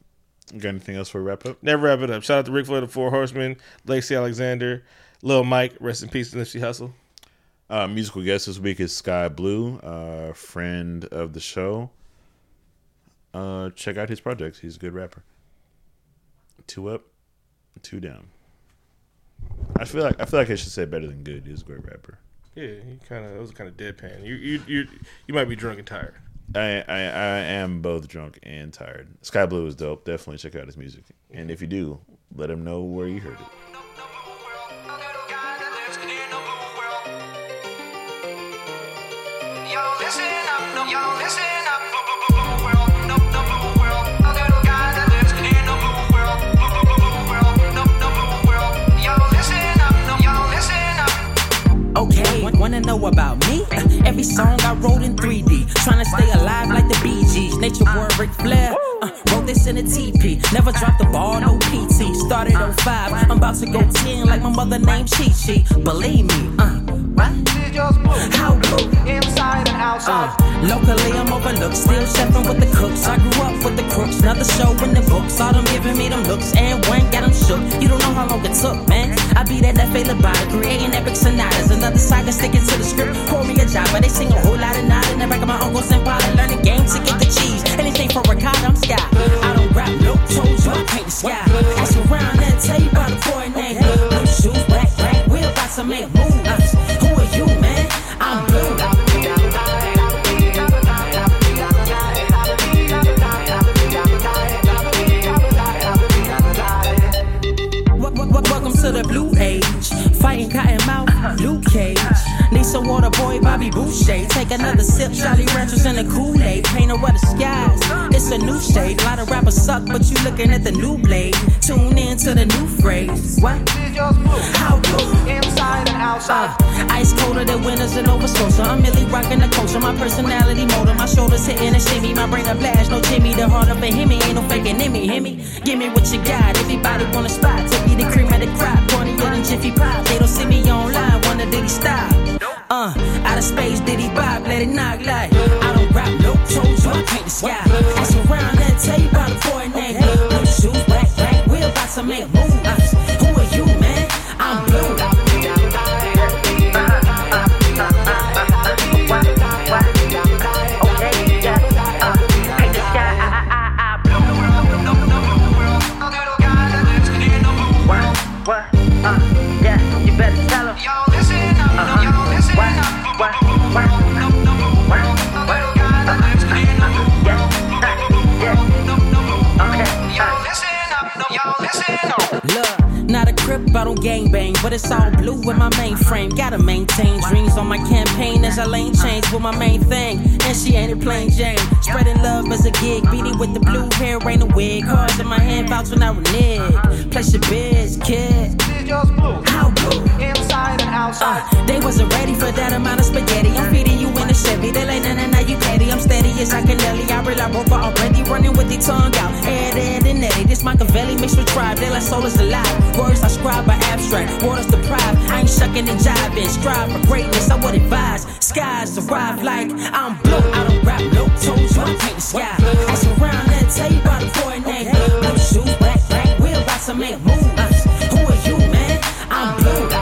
Speaker 1: got anything else for a wrap up?
Speaker 2: Never wrap it up. Shout out to Ric Flair, the Four Horsemen, Lacey Alexander, Lil Mike, rest in peace Nipsey Hussle.
Speaker 1: Uh, musical guest this week is Sky Blue, uh, friend of the show. Uh, check out his projects. He's a good rapper. Two up, two down. I feel like I feel like I should say better than good. He's a great rapper.
Speaker 2: Yeah, he kind of that was kind of deadpan. You you you you might be drunk and tired.
Speaker 1: I, I I am both drunk and tired. Sky Blue is dope. Definitely check out his music. And if you do, let him know where you heard it.
Speaker 3: Yo,
Speaker 4: wanna know about me? Every song I wrote in 3D. Trying to stay alive like the Bee Gees. Nature boy Ric Flair. Uh, wrote this in a TP. Never dropped the ball, no PT. Started on 05. I'm about to go 10 like my mother named Chi Chi. Believe me, uh. How blue?
Speaker 3: Inside and outside.
Speaker 4: Uh, locally, I'm overlooked. Still chefing with the cooks. I grew up with the crooks. Another show in the books. All them giving me them looks. And one got them shook. You don't know how long it took, man. I be that F.A. Labata, creating epic sonatas. Another saga sticking to the script. Pour me a job, but they sing a whole lot of nada. In the back of my uncle's empire. Learning game to get the cheese. Anything for ricotta, I'm sky. I don't rap, no told you I paint the sky. Ask around and tell you about a boy named Blue Shoes, Black, Black. We're about to make moves. I'm blue. Need water, boy, Bobby Boucher. Take another sip, Jolly Ranchers in the Kool-Aid. Paint over the skies. It's a new shade. A lot of rappers suck, but you looking at the new blade. Tune in to the new phrase. What? How blue?
Speaker 3: Inside and outside.
Speaker 4: Uh, ice colder than winters in Nova Scotia. I'm really rocking the culture. My personality motor. My shoulders hitting a shimmy. My brain a blast. No Jimmy. The heart of a Hemi. Ain't no faking in me. Hear me? Give me what you got. Everybody want a spot. To be the cream of the crop. Cornier than Jiffy Pop. They don't see me online. Wonder did he stop? Uh, out of space, did he bob? Let it knock like I don't rap, no toes, you I paint the sky. Ask around and tell you about a boy named Blue Shoes, Black, Black. We're about to make moves. Maintain dreams on my campaign as I lane change with my main thing. And she ain't a plain Jane. Spreading love as a gig, beating with the blue hair, ain't a wig. Cards in my hand, vouch when I renege. Place your biz, kid. How blue? Uh, they wasn't ready for that amount of spaghetti. I'm feeding you in a Chevy. They like, nah, nah, nah, you petty. I'm steady as I can. I realize broke already running with the tongue out. Ed, Ed, and Eddie. This Machiavelli mixed with tribe. They like soul is alive. Words I scribe by abstract. Waters deprived. I ain't shucking and jiving. Strive for greatness. I would advise. Skies arrive like I'm blue. I don't rap, no toes. I paint the sky. Ask around and tell you about a boy named Blue Shoes, Black, Black. We're about to make moves. Who are you, man? I'm blue.